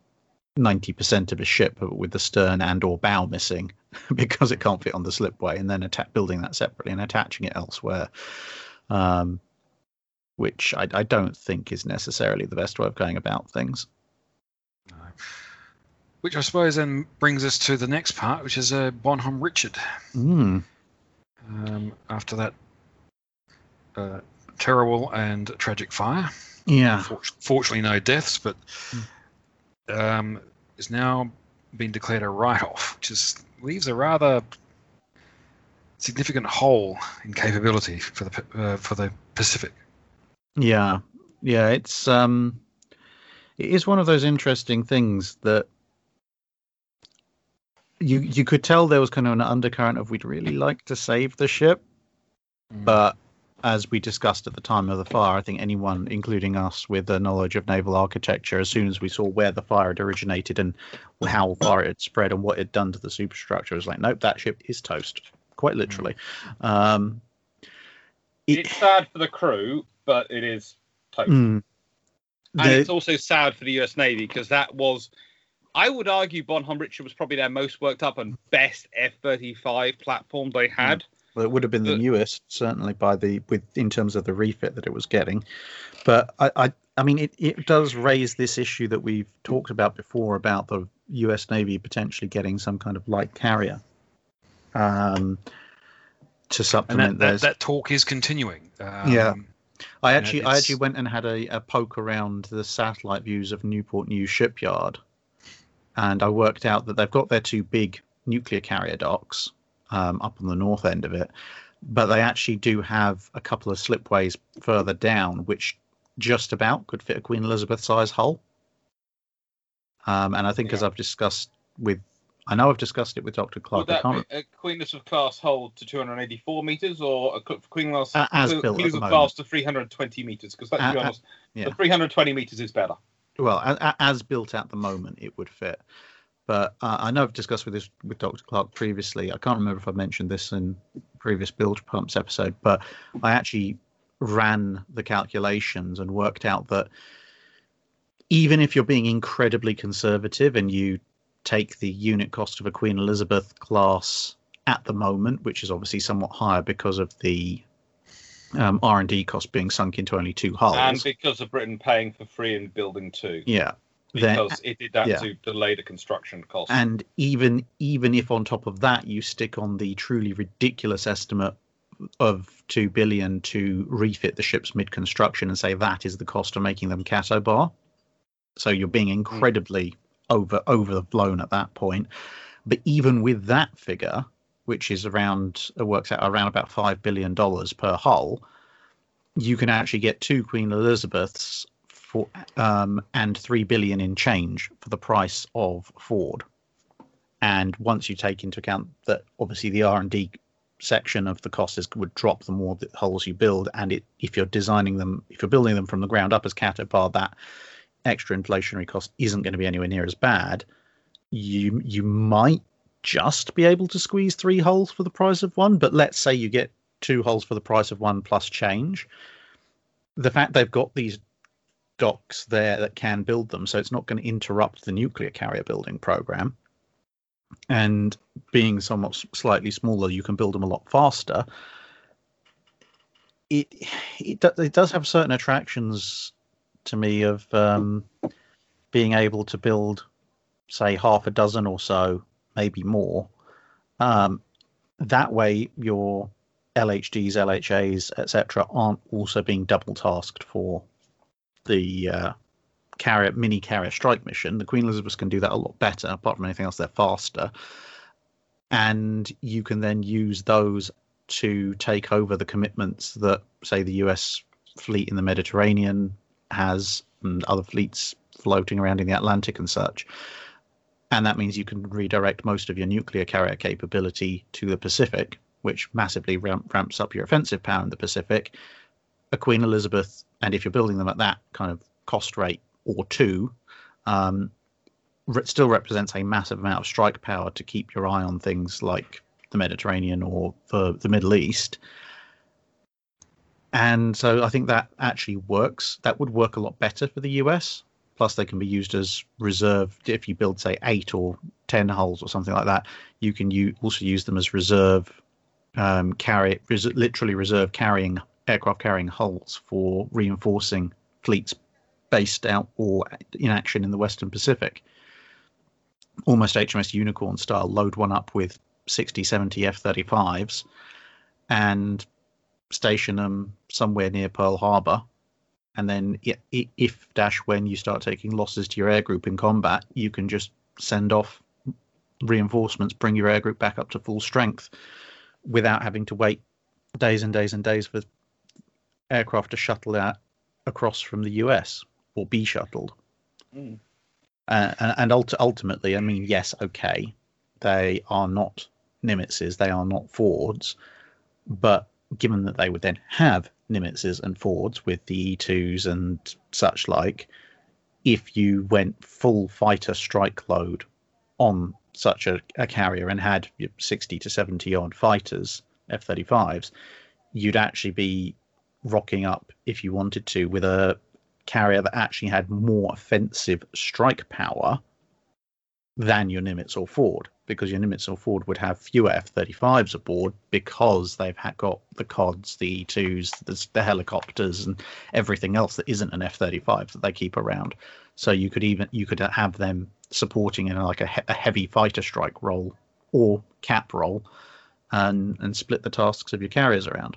90% of a ship with the stern and or bow missing because it can't fit on the slipway and then atta- building that separately and attaching it elsewhere um, which I, I don't think is necessarily the best way of going about things No. Which I suppose then brings us to the next part, which is uh, Bonhomme Richard. mm. Um, after that uh, terrible and tragic fire, yeah Fort- fortunately no deaths, but um, is now been declared a write-off, which is leaves a rather significant hole in capability for the uh, for the Pacific. Yeah, yeah, it's um, it is one of those interesting things that you you could tell there was kind of an undercurrent of we'd really like to save the ship, Mm. but as we discussed at the time of the fire, I think anyone, including us, with a knowledge of naval architecture, as soon as we saw where the fire had originated and how far it had spread and what it had done to the superstructure, was like, nope, that ship is toast, quite literally. Um, it- It's sad for the crew, but it is toast. mm, And the- it's also sad for the US Navy because that was, I would argue, Bonhomme Richard was probably their most worked up and best F 35 platform they had. Well, it would have been the The- newest, certainly by the with in terms of the refit that it was getting. But I, I, I mean, it, it does raise this issue that we've talked about before about the U.S. Navy potentially getting some kind of light carrier um, to and supplement that, that, theirs. that talk is continuing. Um, Yeah. I know, actually, I actually went and had a, a poke around the satellite views of Newport News shipyard, and I worked out that they've got their two big nuclear carrier docks um, up on the north end of it, but they actually do have a couple of slipways further down, which just about could fit a Queen Elizabeth size hull. Um, and I think, as I've discussed with, I know I've discussed it with Dr. Clarke. Would that be a Queen Elizabeth class hold to 284 meters or a Qu- Queen Elizabeth, A- as Queen built at the moment. class to 320 meters? Because let's be honest, yeah. the 320 meters is better. well a- a- as built at the moment it would fit but uh, i know i've discussed with this with dr clarke previously i can't remember if i mentioned this in previous Bilgepumps episode but i actually ran the calculations and worked out that even if you're being incredibly conservative and you take the unit cost of a queen elizabeth class at the moment which is obviously somewhat higher because of the um, r&d cost being sunk into only two hulls And because of Britain paying for free and building two, yeah. Then- because it did that yeah. to delay the construction cost. and even even if on top of that you stick on the truly ridiculous estimate of 2 billion to refit the ships mid construction and say that is the cost of making them CATOBAR so you're being incredibly over overblown at that point. But even with that figure which is around it works out around about 5 billion dollars per hull you can actually get two queen elizabeths for um, and 3 billion in change for the price of ford. And once you take into account that obviously the r&d section of the cost is would drop the more the hulls you build and it if you're designing them if you're building them from the ground up as CATOBAR that extra inflationary cost isn't going to be anywhere near as bad you you might just be able to squeeze three hulls for the price of one but let's say you get two hulls for the price of one plus change. The fact they've got these docks there that can build them so it's not going to interrupt the nuclear carrier building program. And being somewhat slightly smaller you can build them a lot faster. It it, it does have certain attractions to me of um, being able to build say half a dozen or so maybe more um, that way your lhds lhas etc aren't also being double tasked for the uh, carrier mini carrier strike mission. The Queen Elizabeth can do that a lot better. Apart from anything else, they're faster, and you can then use those to take over the commitments that, say, the U.S. fleet in the Mediterranean has, and other fleets floating around in the Atlantic and such. And that means you can redirect most of your nuclear carrier capability to the Pacific, which massively ramp, ramps up your offensive power in the Pacific. A Queen Elizabeth, and if you're building them at that kind of cost rate or two, um, still represents a massive amount of strike power to keep your eye on things like the Mediterranean or the, the Middle East. And so I think that actually works. That would work a lot better for the US. Plus, they can be used as reserve. If you build, say, eight or ten hulls or something like that, you can u- also use them as reserve um, carry, res- literally reserve carrying aircraft carrying hulls for reinforcing fleets based out or in action in the Western Pacific. Almost HMS Unicorn style, load one up with 60, 70 F 35s and station them somewhere near Pearl Harbor. And then, if dash when you start taking losses to your air group in combat, you can just send off reinforcements, bring your air group back up to full strength without having to wait days and days and days for aircraft to shuttle out across from the US or be shuttled. Mm. Uh, and and ult- ultimately, I mean, yes, okay, they are not Nimitzes, they are not Fords, but given that they would then have Nimitzes and Fords with the E2s and such like, if you went full fighter strike load on such a, a carrier and had 60 to 70 odd fighters, F 35s, you'd actually be rocking up if you wanted to with a carrier that actually had more offensive strike power than your Nimitz or Ford, because your Nimitz or Ford would have fewer F-35s aboard because they've had, got the CODs, the E2s, the, the helicopters, and everything else that isn't an F-35 that they keep around. So you could even you could have them supporting in like a, he- a heavy fighter strike role or cap role, and and split the tasks of your carriers around.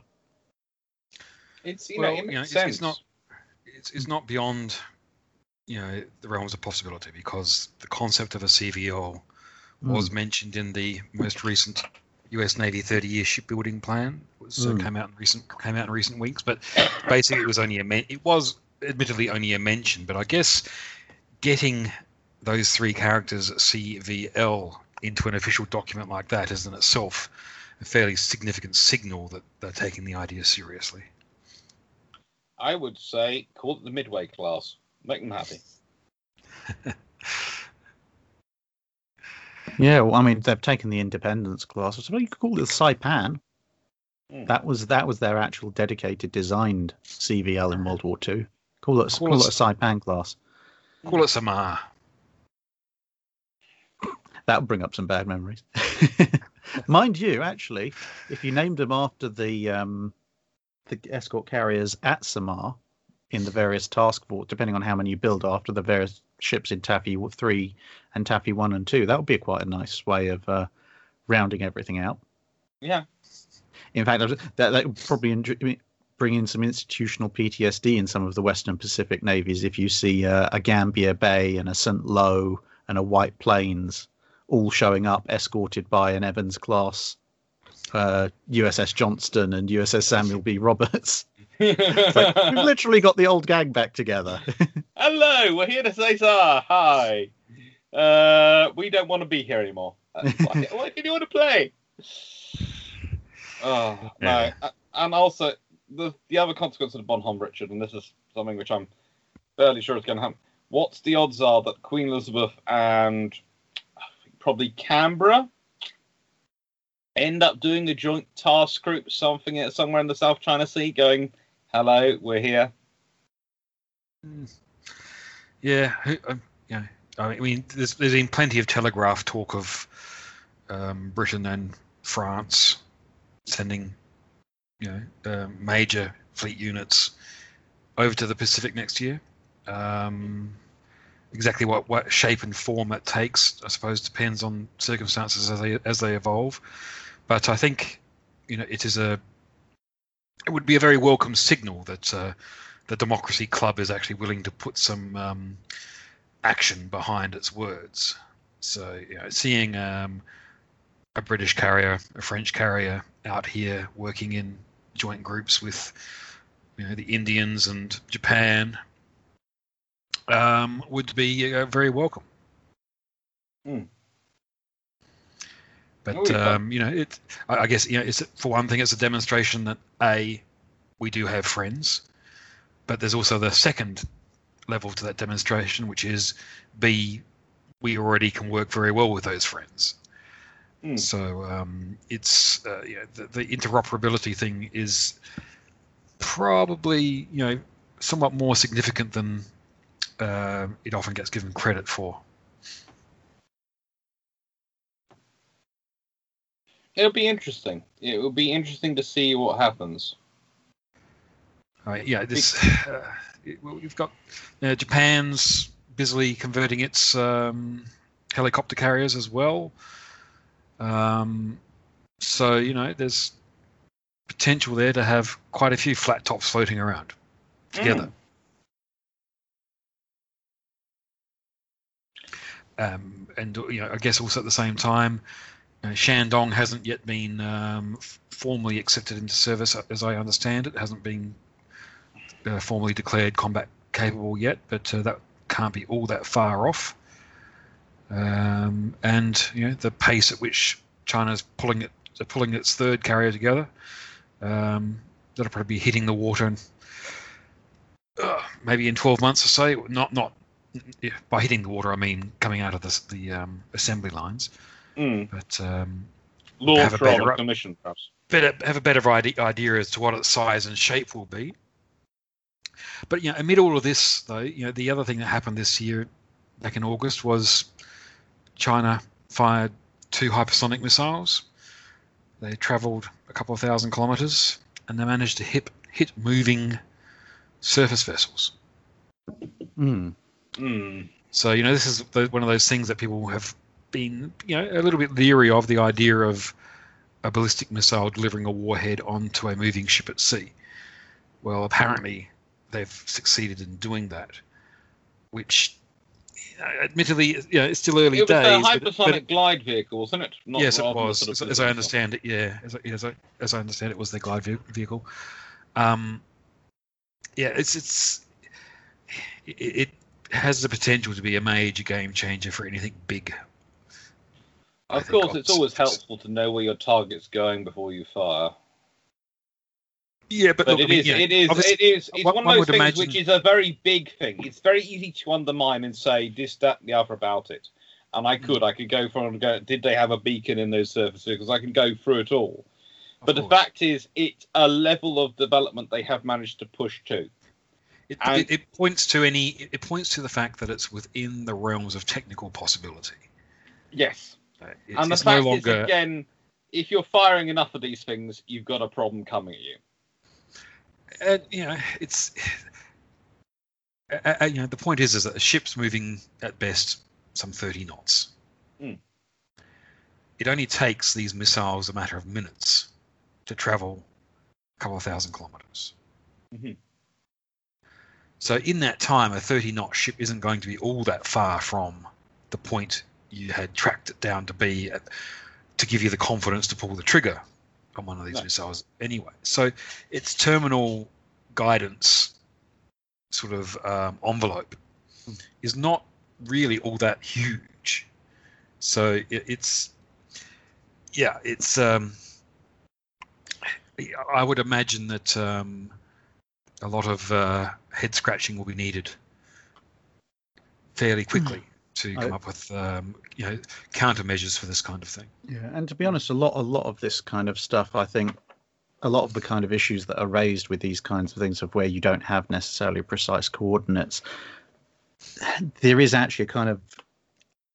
It's you well, know, it you makes know, it's, it's not it's, it's not beyond you know the realms of possibility because the concept of a CVL was mentioned in the most recent U.S. Navy 30-year shipbuilding plan. It uh, Mm. came out in recent came out in recent weeks, but basically it was only a men- it was admittedly only a mention, but I guess getting those three characters CVL into an official document like that is in itself a fairly significant signal that they're taking the idea seriously. I would say call it the midway class. Make them happy. Yeah, well, I mean, they've taken the Independence class. So you could call it the Saipan. Hmm. That was that was their actual dedicated designed CVL in World War Two. Call it Call call, it- it a Saipan class. Call it Samar. That would bring up some bad memories. Mind you, actually, if you named them after the um, the escort carriers at Samar in the various task force, depending on how many you build after the various ships in Taffy three and Taffy one and two, that would be quite a nice way of uh, rounding everything out. Yeah. In fact, that, that would probably bring in some institutional PTSD in some of the Western Pacific navies if you see uh, a Gambier Bay and a St. Lo and a White Plains all showing up escorted by an Evans class uh, USS Johnston and USS Samuel B. Roberts. Like, we've literally got the old gang back together. Hello, we're here to say sir. Hi. Uh, we don't want to be here anymore. Uh, why, why did you want to play? Oh no, Yeah. Uh, and also the the other consequence of the Bonhomme Richard, and this is something which I'm fairly sure is going to happen. What's the odds are that Queen Elizabeth and probably Canberra end up doing a joint task group, something somewhere in the South China Sea, going, "Hello, we're here." Yeah, um, yeah. I mean, there's there's been plenty of telegraph talk of um, Britain and France sending, you know, um, major fleet units over to the Pacific next year. Um, exactly what, what shape and form it takes, I suppose, depends on circumstances as they as they evolve. But I think, you know, it is a it would be a very welcome signal that uh, the Democracy Club is actually willing to put some um, action behind its words. So, you know, seeing um, a British carrier, a French carrier out here working in joint groups with, you know, the Indians and Japan um, would be uh, very welcome. Hmm. But Oh, um, you know, it. I, I guess you know, it's for one thing, it's a demonstration that a we do have friends, but there's also the second level to that demonstration, which is b we already can work very well with those friends. Hmm. So um, it's uh, you know, the, the interoperability thing is probably you know somewhat more significant than uh, it often gets given credit for. It'll be interesting. It will be interesting to see what happens. Uh, yeah, this uh, well, we've got uh, Japan's busily converting its um, helicopter carriers as well. Um, so you know, there's potential there to have quite a few flat tops floating around together. Um, and you know, I guess also at the same time, uh, Shandong hasn't yet been um, formally accepted into service, uh, as I understand it. Hasn't been uh, formally declared combat capable yet, but uh, that can't be all that far off. Um, and you know the pace at which China's pulling it, pulling its third carrier together, um, that'll probably be hitting the water in, uh, maybe in 12 months or so. Not not by hitting the water, I mean coming out of the, the um, assembly lines. Mm. But um, Launch Have a better- than commission, perhaps. better have a better idea, idea as to what its size and shape will be. But you know, amid all of this, though, you know, the other thing that happened this year, back in August, was China fired two hypersonic missiles. They travelled a couple of thousand kilometres, and they managed to hit hit moving surface vessels. Hmm. Mm. So you know, this is one of those things that people have been, you know, a little bit leery of the idea of a ballistic missile delivering a warhead onto a moving ship at sea. Well, apparently they've succeeded in doing that, which, you know, admittedly, you know, it's still early It was days. a but- hypersonic but- glide vehicle, wasn't it? Not yes, it was. sort of As, as I understand it, yeah, as, I- as, I, as I understand it, was the glide ve- vehicle. Um, yeah, it's it's it, it has the potential to be a major game changer for anything big. I Of oh course, it's always helpful to know where your target's going before you fire. Yeah, but, But look, I it mean, is, know, it is, it is, it's one- one, of those things imagine- which is a very big thing. It's very easy to undermine and say this, that, and the other about it. And. I could, I could go from and go. Did they have a beacon in those surface vehicles? I can go through it all. of But the fact is, it's a level of development they have managed to push to. it, and- it, it points to any it points to the fact that it's within the realms of technical possibility. Yes, It's, and the it's no fact longer is, again, if you're firing enough of these things, you've got a problem coming at you. uh, you know it's uh, uh, you know the point is is that a ship's moving at best some 30 knots Mm. it only takes these missiles a matter of minutes to travel a couple of thousand kilometers Mhm. so in that time a 30 knot ship isn't going to be all that far from the point you had tracked it down to be at, to give you the confidence to pull the trigger on one of these No. missiles anyway so its terminal guidance sort of um, envelope is not really all that huge. So it, it's yeah, it's um, I would imagine that um, a lot of uh, head scratching will be needed fairly quickly to come I- up with um, you know countermeasures for this kind of thing. Yeah, and to be honest, a lot, a lot of this kind of stuff, I think, a lot of the kind of issues that are raised with these kinds of things, of where you don't have necessarily precise coordinates, there is actually a kind of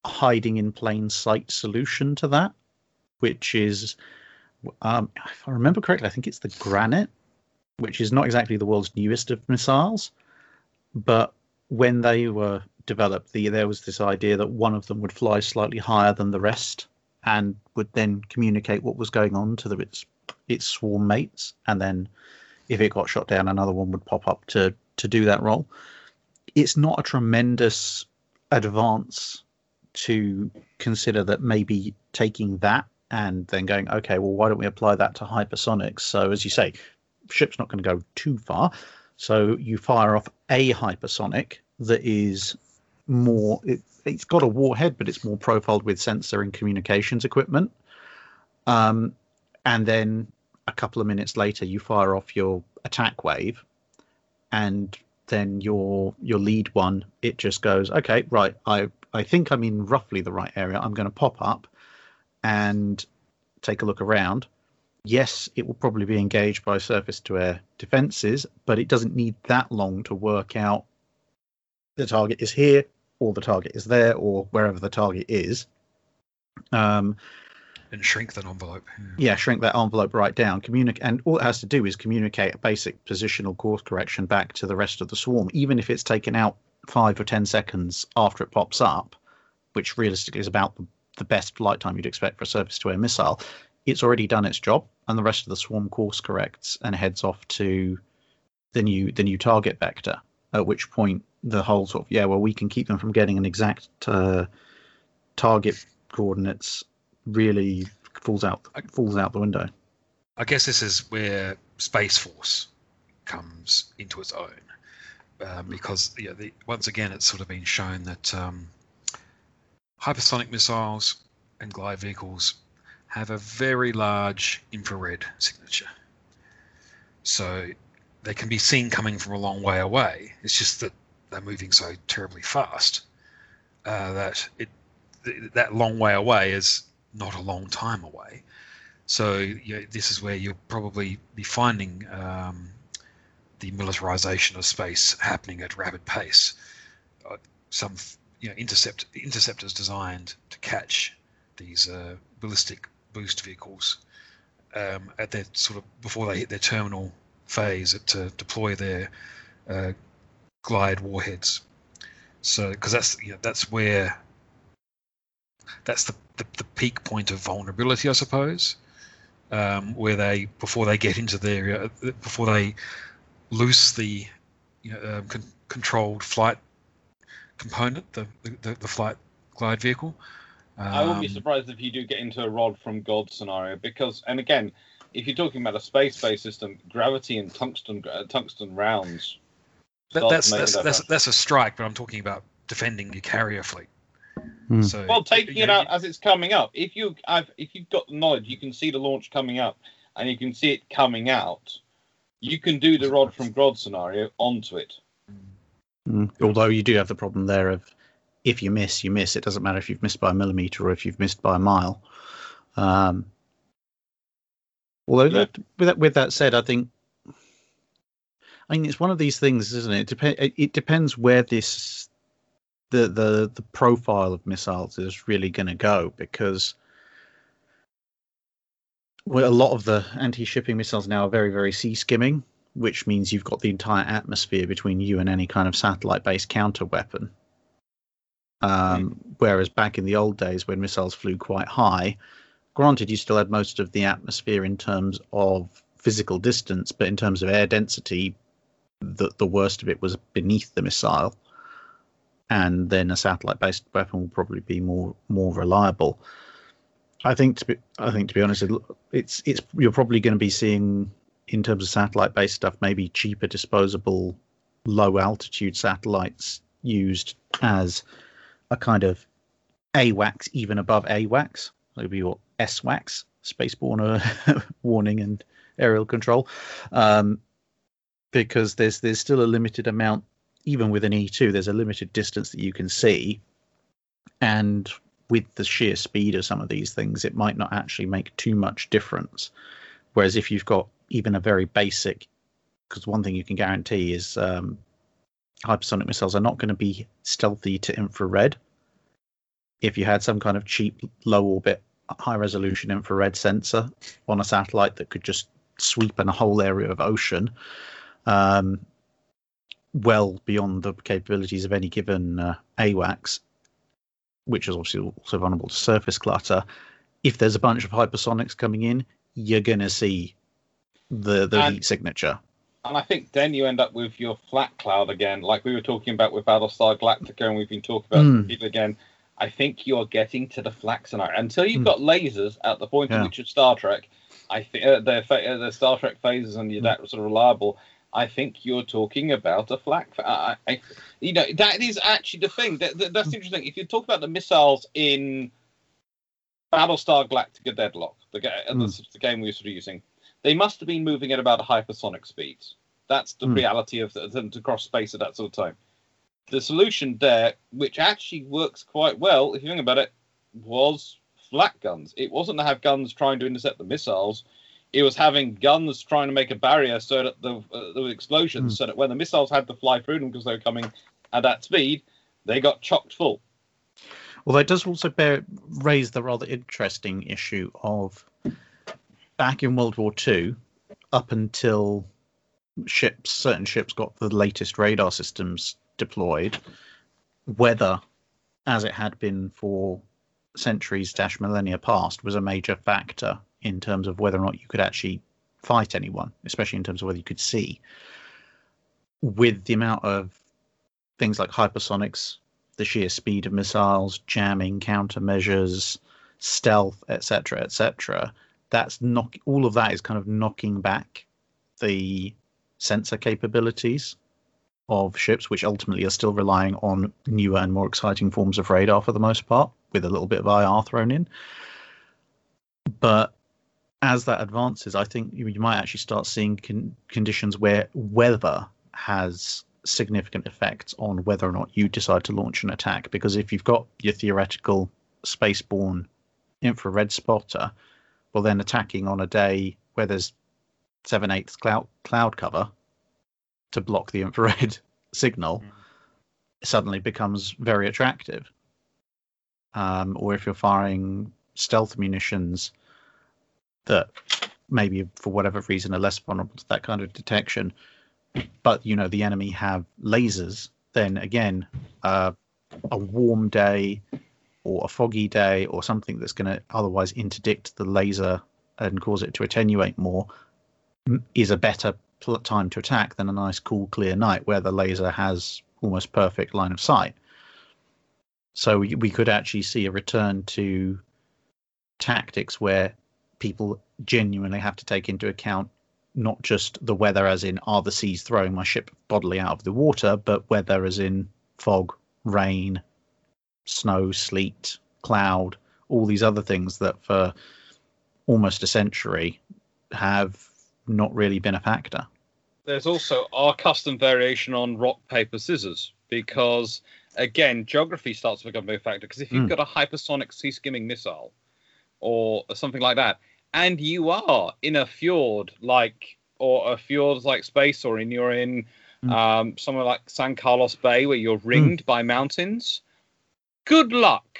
hiding in plain sight solution to that, which is, um, if I remember correctly, I think it's the Granite, which is not exactly the world's newest of missiles, but when they were developed, the, there was this idea that one of them would fly slightly higher than the rest and would then communicate what was going on to the, its its swarm mates, and then if it got shot down, another one would pop up to to do that role. It's not a tremendous advance to consider that maybe taking that and then going, okay, well, why don't we apply that to hypersonics? So, as you say, ship's not going to go too far. So you fire off a hypersonic that is more. It, it's got a warhead, but it's more profiled with sensor and communications equipment. Um, and then a couple of minutes later, you fire off your attack wave, and then your your lead one, it just goes, okay, right. I I think I'm in roughly the right area. I'm going to pop up and take a look around. Yes, it will probably be engaged by surface to air defenses, but it doesn't need that long to work out the target is here or the target is there or wherever the target is. Um, And shrink that envelope. Yeah. shrink that envelope right down. Communicate, and all it has to do is communicate a basic positional course correction back to the rest of the swarm, even if it's taken out five or ten seconds after it pops up, which realistically is about the, the best flight time you'd expect for a surface-to-air missile. It's already done its job, and the rest of the swarm course corrects and heads off to the new the new target vector. At which point, the whole sort of yeah, well, we can keep them from getting an exact uh, target coordinates really falls out falls out the window. I guess this is where Space Force comes into its own, um, because you know, the, once again it's sort of been shown that um, hypersonic missiles and glide vehicles have a very large infrared signature. So they can be seen coming from a long way away. It's just that they're moving so terribly fast uh, that it that long way away is not a long time away. So you know, this is where you'll probably be finding um, the militarization of space happening at rapid pace. Uh, some you know intercept interceptors designed to catch these uh, ballistic boost vehicles um, at their sort of before they hit their terminal phase to deploy their uh, glide warheads. So because that's you know, that's where that's the, the, the peak point of vulnerability, I suppose, um, where they before they get into their uh, before they loose the you know, um, con- controlled flight component, the, the, the flight glide vehicle. Um, I wouldn't be Um, surprised if you do get into a rod from God scenario because, and again, if you're talking about a space-based system, gravity and tungsten uh, tungsten rounds. That, start to that's a that's, that's that's a strike, but I'm talking about defending your carrier fleet. Hmm. So Well, taking you it out as it's coming up. If you have, if you've got the knowledge, you can see the launch coming up, and you can see it coming out. You can do the rod from Grod scenario onto it. Mm. Although you do have the problem there of if you miss, you miss. It doesn't matter if you've missed by a millimeter or if you've missed by a mile. Um, although Yeah. that, with that with that said, I think I mean it's one of these things, isn't it? It, dep- it, it depends where this the the the profile of missiles is really going to go because well, a lot of the anti-shipping missiles now are very very sea skimming which means you've got the entire atmosphere between you and any kind of satellite-based counter weapon. Um, Whereas back in the old days, when missiles flew quite high, granted you still had most of the atmosphere in terms of physical distance, but in terms of air density, the the worst of it was beneath the missile, and then a satellite-based weapon will probably be more more reliable. I think to be I think to be honest, it's it's you're probably going to be seeing in terms of satellite based stuff, maybe cheaper disposable low altitude satellites used as a kind of AWACS, even above AWACS. Maybe your SWACS, spaceborne warning and aerial control. Um, because there's there's still a limited amount, even with an E2, there's a limited distance that you can see. And with the sheer speed of some of these things, it might not actually make too much difference. Whereas if you've got even a very basic, because one thing you can guarantee is um, hypersonic missiles are not going to be stealthy to infrared. If you had some kind of cheap, low orbit, high resolution infrared sensor on a satellite that could just sweep in a whole area of ocean, um, well beyond the capabilities of any given uh, AWACS, which is obviously also vulnerable to surface clutter. If there's a bunch of hypersonics coming in, you're going to see the the And- heat signature. And I think then you end up with your flak cloud again, like we were talking about with Battlestar Galactica, and we've been talking about Mm. it again. I think you're getting to the flak scenario until you've Mm. got lasers at the point Yeah. in which of Star Trek. I think uh, the uh, the Star Trek phasers and you're Mm. that sort of reliable. I think you're talking about a flak. I, I, you know, that is actually the thing. That, that- that's interesting. If you talk about the missiles in Battlestar Galactica Deadlock, the, uh, the, Mm. the game we were sort of using, they must have been moving at about hypersonic speeds. That's the Mm. reality of the, them to cross space at that sort of time. The solution there, which actually works quite well, if you think about it, was flak guns. It wasn't to have guns trying to intercept the missiles. It was having guns trying to make a barrier so that the uh, there were explosions, Mm. so that when the missiles had to fly through them because they were coming at that speed, they got chocked full. Although it does also bear, raise the rather interesting issue of back in World War II, up until ships, certain ships got the latest radar systems deployed, weather, as it had been for centuries dash millennia past, was a major factor in terms of whether or not you could actually fight anyone, especially in terms of whether you could see. With the amount of things like hypersonics, the sheer speed of missiles, jamming, countermeasures, stealth, etc., etc., that's knock all of that is kind of knocking back the sensor capabilities of ships, which ultimately are still relying on newer and more exciting forms of radar for the most part, with a little bit of IR thrown in. But as that advances, I think you, you might actually start seeing con- conditions where weather has significant effects on whether or not you decide to launch an attack. Because if you've got your theoretical spaceborne infrared spotter, well, then attacking on a day where there's seven eighths cloud cloud cover to block the infrared signal Mm. suddenly becomes very attractive. Um, or if you're firing stealth munitions that maybe for whatever reason are less vulnerable to that kind of detection, but you know the enemy have lasers, then again, uh, a warm day or a foggy day or something that's going to otherwise interdict the laser and cause it to attenuate more is a better pl- time to attack than a nice cool clear night where the laser has almost perfect line of sight. So we, we could actually see a return to tactics where people genuinely have to take into account not just the weather as in are the seas throwing my ship bodily out of the water but weather as in fog rain snow sleet cloud all these other things that for almost a century have not really been a factor There's also our custom variation on rock, paper, scissors because, again, geography starts to become a factor. Because if you've Mm. got a hypersonic sea skimming missile or something like that, and you are in a fjord like, or a fjord like space, or in you're in Mm. um, somewhere like San Carlos Bay where you're ringed by mountains, good luck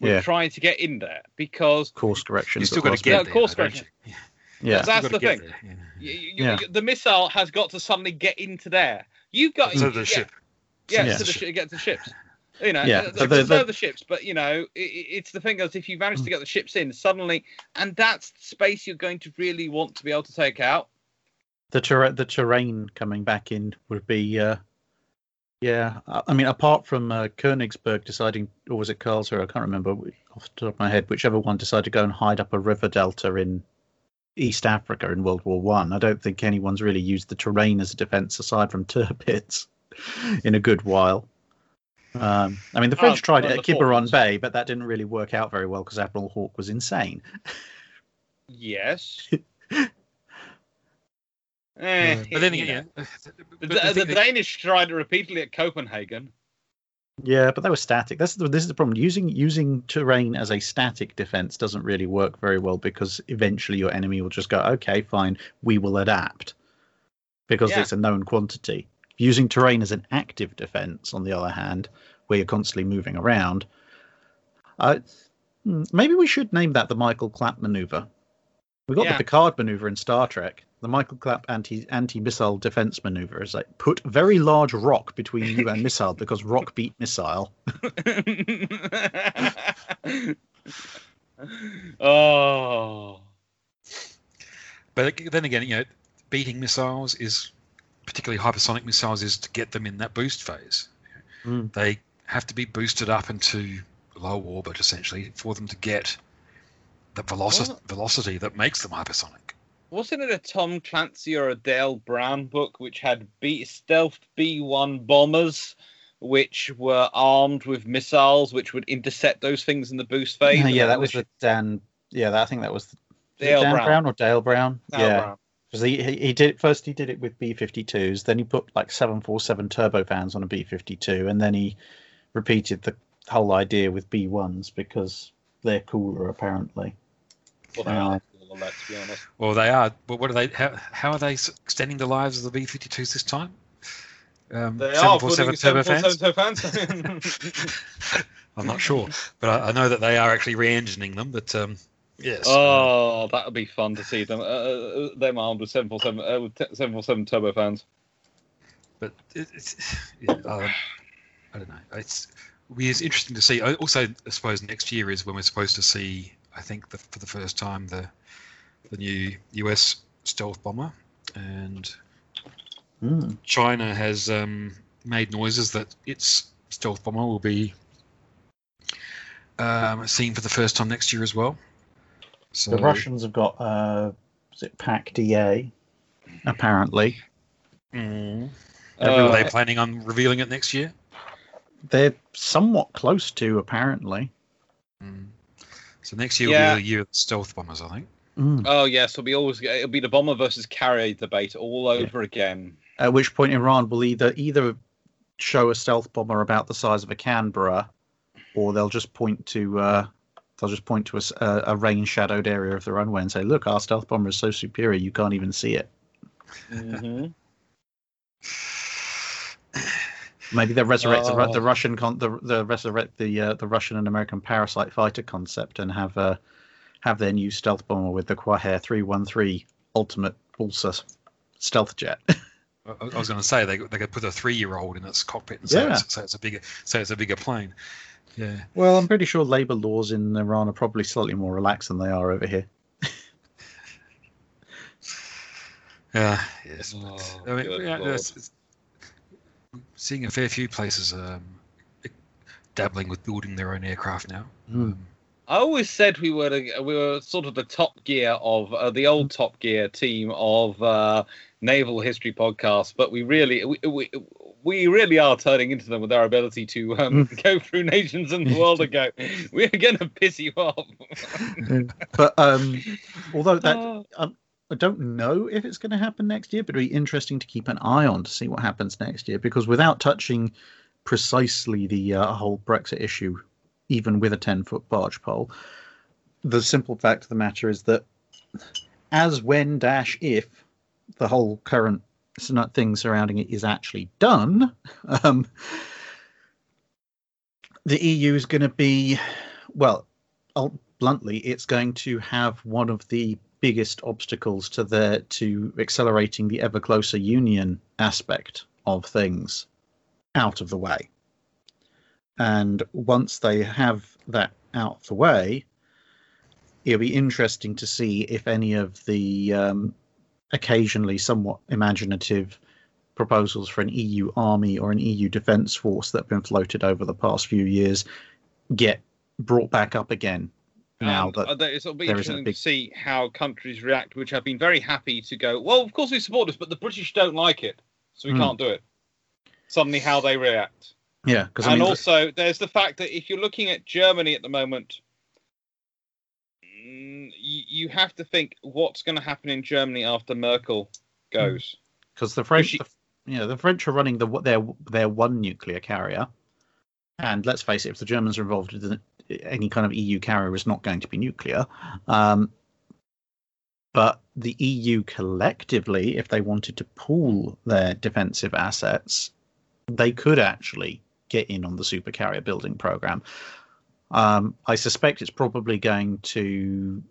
with Yeah. trying to get in there because course correction You still got to get Yeah, there. course though, don't correction. you? yeah That's the got to get thing. there, yeah. you, you, Yeah. you- the missile has got to suddenly get into there. You've got So yeah, the ship. Yeah, Yeah. to the shi- get to the ships. You know, Yeah, the- the, ships, but you know, i i- it's the thing is if you manage to get the ships in suddenly, and that's space you're going to really want to be able to take out. the ter- the terrain coming back in would be uh yeah I I mean apart from uh, Königsberg deciding or was it Karlsruhe I can't remember off the top of my head whichever one decided to go and hide up a river delta in East Africa in World War One I. I don't think anyone's really used the terrain as a defense aside from Tirpitz in a good while um, I mean the French Oh, tried well, it at the Quiberon Bay but that didn't really work out very well because Admiral Hawke was insane Yes. Eh, But then again, yeah, the, but the the thing Danish tried it repeatedly at Copenhagen. Yeah, but they were static. That's the, this is the problem. Using using terrain as a static defense doesn't really work very well because eventually your enemy will just go, okay, fine, we will adapt because Yeah. it's a known quantity. Using terrain as an active defense, on the other hand, where you're constantly moving around, uh, hmm, maybe we should name that the Michael Clapp maneuver. We got Yeah. the Picard maneuver in Star Trek. The Michael Clapp anti anti missile defense maneuver is like put very large rock between you and missile because rock beat missile. oh. But then again, you know, beating missiles is particularly hypersonic missiles is to get them in that boost phase. Mm. They have to be boosted up into low orbit essentially for them to get the veloci- Well- velocity that makes them hypersonic. Wasn't it a Tom Clancy or a Dale Brown book which had B- stealth B 1 bombers which were armed with missiles which would intercept those things in the boost phase? Yeah, yeah, that was they the Dan. Yeah, that, I think that was the, Dale Dan Brown. Brown. or Dale Brown. Dale yeah, Brown. Because he, he he did first he did it with B52s, then he put like 747 turbofans on a B52, and then he repeated the whole idea with B1s because they're cooler apparently. Well, they are cool on that, to be honest. Well, they are. But what are they? How, how are they extending the lives of the B-52s this time? Um, They are putting 747 turbofans? 747 turbofans. I'm not sure, but I, I know that they are actually re-engineing them. But um, yes, oh, that would be fun to see them. Uh, Uh, them armed with 747, uh, with t- 747 turbofans. but it, it's yeah, um, I don't know. It's we it's interesting to see. I Also, I suppose next year is when we're supposed to see. I think the, for the first time the the new US stealth bomber, and Mm. China has um, made noises that its stealth bomber will be um, seen for the first time next year as well. So The Russians have got uh, is it PAK DA? Apparently, Mm. Uh, are they planning on revealing it next year? they're somewhat close to. Apparently, Mm. So next year Yeah. will be the year of stealth bombers, I think. Mm. Oh yes, it'll be always it'll be the bomber versus carrier debate all over again. At which point, Iran will either either show a stealth bomber about the size of a Canberra, or they'll just point to uh, they'll just point to a, a rain shadowed area of the runway and say, "Look, our stealth bomber is so superior, you can't even see it." Mhm. Maybe they'll resurrect the, Ru- Oh. the Russian con- the the resurrect the uh, the Russian and American parasite fighter concept and have uh, have their new stealth bomber with the Qaher three one three ultimate Pulsar stealth jet. I, I was going to say they they could put a three-year-old in its cockpit and say, Yeah. it's, say it's a bigger say it's a bigger plane. Yeah. well, I'm pretty sure labour laws in Iran are probably slightly more relaxed than they are over here. Yeah. Yes. Oh, I mean, yeah, it's, it's, seeing a fair few places um, dabbling with building their own aircraft now. Um, I always said we were we were sort of the Top Gear of uh, the old Top Gear team of uh, naval history podcasts, but we really we, we we really are turning into them with our ability to um, go through nations and the world and go, we're going to piss you off. But um, although that Oh. um, I don't know if it's going to happen next year, but it'll be interesting to keep an eye on to see what happens next year. Because without touching precisely the uh, whole Brexit issue, even with a ten foot barge pole, the simple fact of the matter is that as when dash if the whole current thing surrounding it is actually done, um, the EU is going to be well. Bluntly, it's going to have one of the biggest obstacles to the to accelerating the ever closer union aspect of things out of the way. And once they have that out of the way, it'll be interesting to see if any of the um, occasionally somewhat imaginative proposals for an EU army or an EU defence force that have been floated over the past few years get brought back up again now And, that uh, it'll be there isn't a interesting big- to see how countries react, which have been very happy to go. Well, of course we support this, but the British don't like it, so we Hmm. can't do it. Suddenly, how they react. yeah because and I mean also, there's the fact that if you're looking at Germany at the moment, mm, you, you have to think what's going to happen in Germany after Merkel goes. because the French, she- the, you know, the French are running the their their one nuclear carrier, and let's face it, if the Germans are involved in any kind of EU carrier is not going to be nuclear. Um, but the EU collectively, if they wanted to pool their defensive assets, they could actually get in on the supercarrier building program. Um, I suspect it's probably going to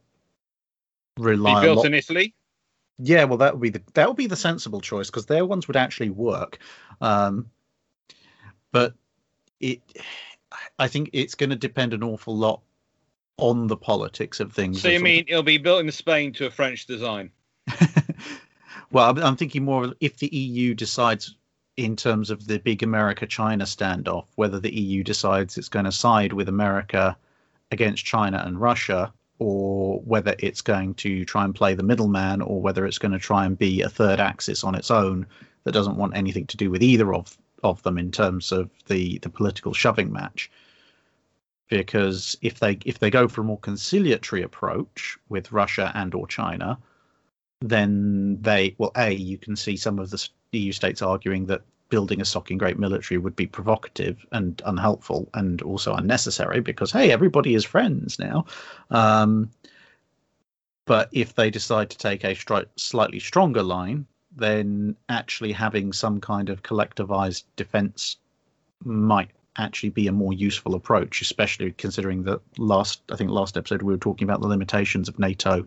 Be rely a built lot in Italy. yeah, well, that would be the that would be the sensible choice because their ones would actually work. Um, but it, I think it's going to depend an awful lot on the politics of things. So you mean it'll be built in Spain to a French design? well, I'm, I'm thinking more of if the EU decides in terms of the big America-China standoff, whether the EU decides it's going to side with America against China and Russia, or whether it's going to try and play the middleman, or whether it's going to try and be a third axis on its own that doesn't want anything to do with either of of them in terms of the the political shoving match. Because if they if they go for a more conciliatory approach with Russia and or China, then they well a you can see some of the EU states arguing that building a stocking great military would be provocative and unhelpful and also unnecessary because hey everybody is friends now. Um, but if they decide to take a stri- slightly stronger line then actually having some kind of collectivized defense might actually be a more useful approach especially considering that last i think last episode we were talking about the limitations of nato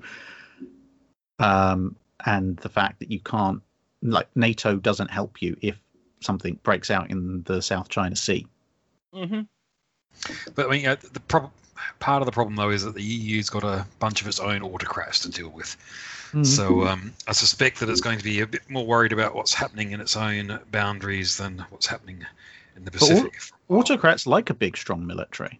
um, and the fact that you can't like NATO doesn't help you if something breaks out in the South China Sea. Mm-hmm. But I mean, you know, the prob- part of the problem though is that the EU's got a bunch of its own autocrats to deal with. So um, I suspect that it's going to be a bit more worried about what's happening in its own boundaries than what's happening in the all- Pacific. autocrats like a big, strong military.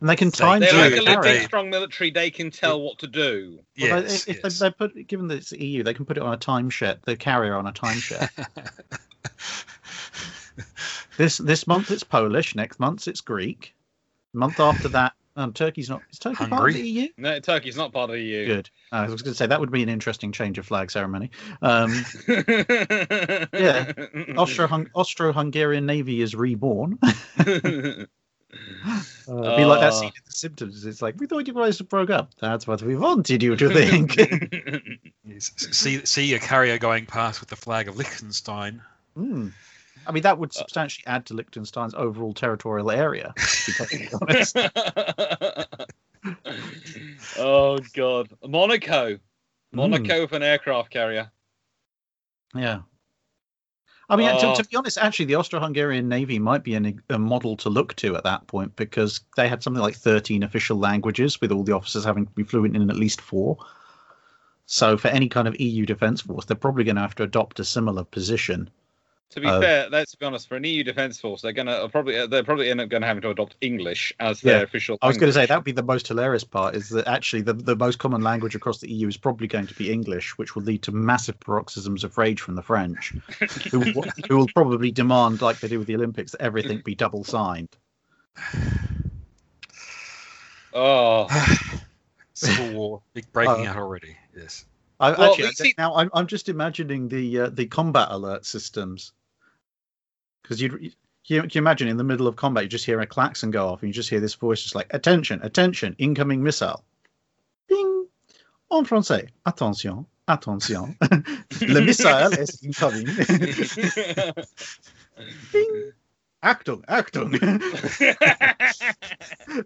And they can They time They're like a the they- carrier. big, strong military. They can tell what to do. Well, Yes, if yes. They, they put, given that it's the EU, they can put it on a timeshare, the carrier on a timeshare. this this month it's Polish, next month it's Greek. The month after that, um, Turkey's not. Is Turkey part of the EU? No, Turkey's not part of the EU. Good. I was going to say that would be an interesting change of flag ceremony. Um, yeah. Austro-Hungarian Navy is reborn. Uh, be like that Oh. scene in The Simpsons. It's like we thought you guys broke up. That's what we wanted you to think. See, see a carrier going past with the flag of Liechtenstein. Hmm. I mean, that would substantially add to Liechtenstein's overall territorial area. To be perfectly honest. oh God, Monaco, Monaco Hmm. with an aircraft carrier. Yeah. I mean, to, Oh. to be honest, actually, the Austro-Hungarian Navy might be an, a model to look to at that point because they had something like 13 official languages, with all the officers having to be fluent in at least four. So, for any kind of EU defence force, they're probably going to have to adopt a similar position. To be Uh, fair, let's be honest. For an EU defence force, they're gonna uh, probably they're probably end up going to having to adopt English as their Yeah. official. I was going to say that would be the most hilarious part is that actually the, the most common language across the EU is probably going to be English, which will lead to massive paroxysms of rage from the French, who, will- who will probably demand, like they do with the Olympics, that everything be double signed. Oh, Civil War, big breaking Uh, out already. Yes. I, Well, actually, see- now I'm, I'm just imagining the uh, the combat alert systems because you you can you imagine in the middle of combat you just hear a klaxon go off and you just hear this voice just like attention attention incoming missile ding en français attention attention le missile est incoming ding Achtung, Achtung.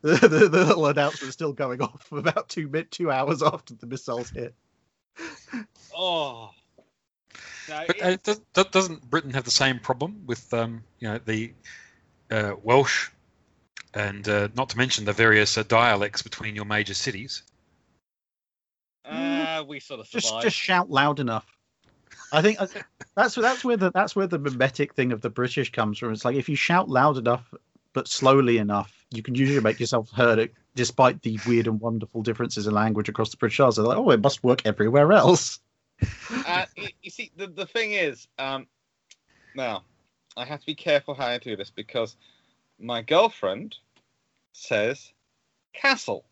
the, the, the little announcement still going off for about two two hours after the missiles hit. oh. No, But it- uh, does, does- doesn't Britain have the same problem with um, you know the uh, Welsh, and uh, not to mention the various uh, dialects between your major cities? uh, we sort of Just just shout loud enough. I think I think that's that's where the that's where the mimetic thing of the British comes from. It's like if you shout loud enough but slowly enough, you can usually make yourself heard, despite the weird and wonderful differences in language across the British Isles. They're like, oh, it must work everywhere else. Uh, you, you see, the, the thing is, um, now I have to be careful how I do this because my girlfriend says castle,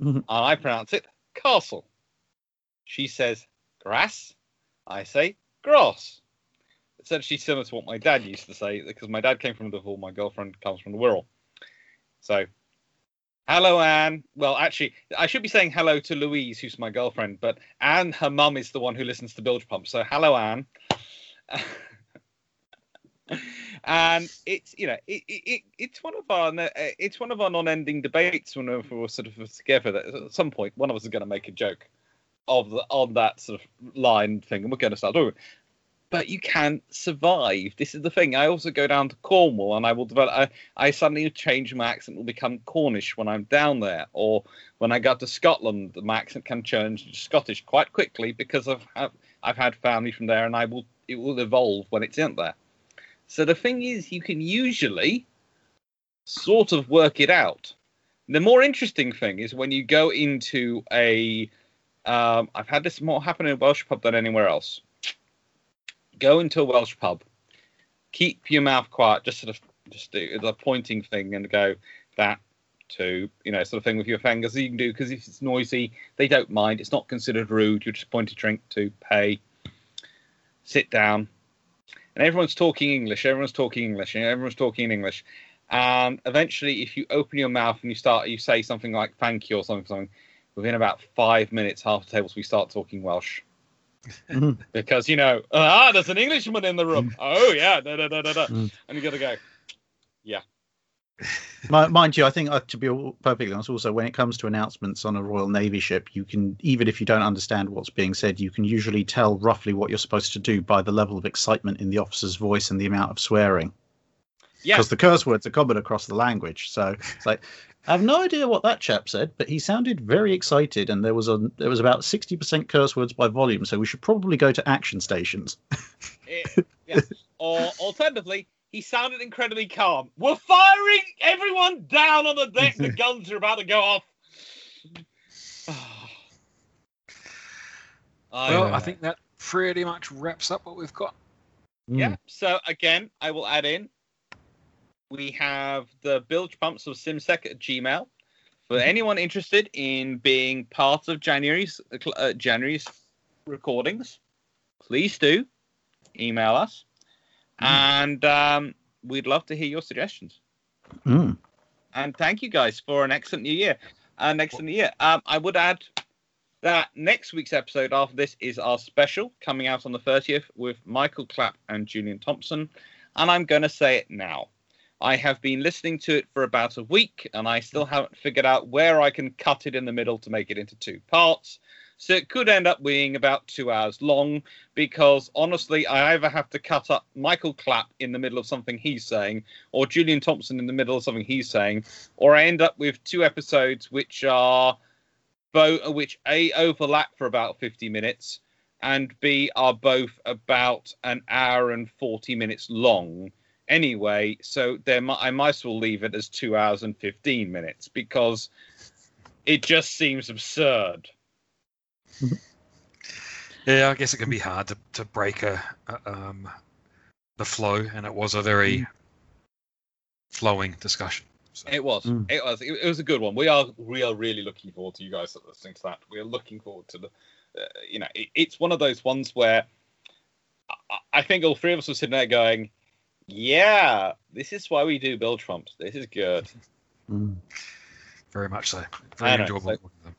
Mhm. and I pronounce it castle. She says grass, I say grass. Essentially similar to what my dad used to say because my dad came from the Liverpool, my girlfriend comes from the Wirral. So, hello, Anne. Well, actually, I should be saying hello to Louise, who's my girlfriend, but Anne, her mum, is the one who listens to Bilgepump. So, hello, Anne. and it's you know it, it, it it's one of our uh, it's one of our non-ending debates whenever we're sort of together that at some point one of us is going to make a joke of the on that sort of line thing and we're going to start it but you can survive this is the thing i also go down to cornwall and i will develop i, I suddenly change my accent will become cornish when i'm down there or when i go to scotland my accent can change to scottish quite quickly because i've have, i've had family from there and i will it will evolve when it's in there so the thing is, you can usually sort of work it out. The more interesting thing is when you go into a. Um, I've had this more happen in a Welsh pub than anywhere else. Go into a Welsh pub, keep your mouth quiet, just sort of just do the pointing thing and go that to you know sort of thing with your fingers. You can do because if it's noisy they don't mind. It's not considered rude. You just point a drink to pay. Sit down. And everyone's talking English, everyone's talking English, and everyone's talking in English. And eventually, if you open your mouth and you start, you say something like "thank you" or something, something within about five minutes, half the tables we start talking Welsh. Mhm. because you know, ah, there's an Englishman in the room. Oh yeah, da, da, da, da, da. Mm. and you got to go. yeah. Mind you, I think uh, to be perfectly honest, also when it comes to announcements on a Royal Navy ship, you can even if you don't understand what's being said, you can usually tell roughly what you're supposed to do by the level of excitement in the officer's voice and the amount of swearing. Yeah, Because the curse words are common across the language. So it's like I have no idea what that chap said, but he sounded very excited, and there was a there was about sixty percent curse words by volume. So we should probably go to action stations. It- eh, yeah. Or alternatively, he sounded incredibly calm. We're firing everyone down on the deck. the guns are about to go off. I Well. I think that pretty much wraps up what we've got. Yeah. So again, I will add in. We have the bilgepumpsofcimsec at Gmail. For anyone interested in being part of January's uh, January's recordings, please do email us, and um, we'd love to hear your suggestions. Mm. And thank you guys for an excellent new year. An excellent new year. Um, I would add that next week's episode after this is our special coming out on the 30th with Michael Clapp and Julian Thompson. And I'm going to say it now. I have been listening to it for about a week and I still haven't figured out where I can cut it in the middle to make it into two parts. So it could end up being about two hours long because honestly, I either have to cut up Michael Clapp in the middle of something he's saying or Julian Thompson in the middle of something he's saying, or I end up with two episodes which are both which a overlap for about 50 minutes and b are both about an hour and 40 minutes long anyway so there mi- i might as well leave it as two hours and 15 minutes because it just seems absurd. Yeah, I guess it can be hard to, to break a, a um, the flow, and it was a very flowing discussion. So, it was. Mm. it was. It, it was a good one. We are we are really looking forward to you guys listening to that. We are looking forward to the uh, you know it, it's one of those ones where I, I think all three of us were sitting there going yeah this is why we do Bilgepumps this is good Mm. very much so. Very know, enjoyable. so- working with them.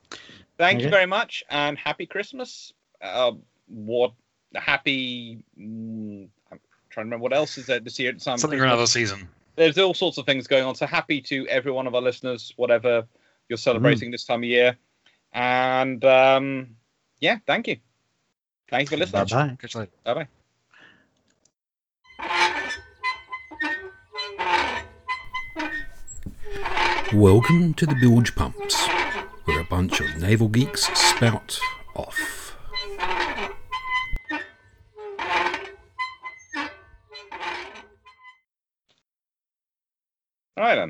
Thank you very much and happy Christmas. Uh, what happy? Mm, I'm trying to remember what else is there this year. at some Something or Christmas. another season. There's all sorts of things going on. So happy to every one of our listeners, whatever you're celebrating this time of year. And um, yeah, thank you. Thank you for listening. Bye bye. Catch you later. Bye bye. Welcome to the Bilgepumps, where a bunch of naval geeks spout off. Right then.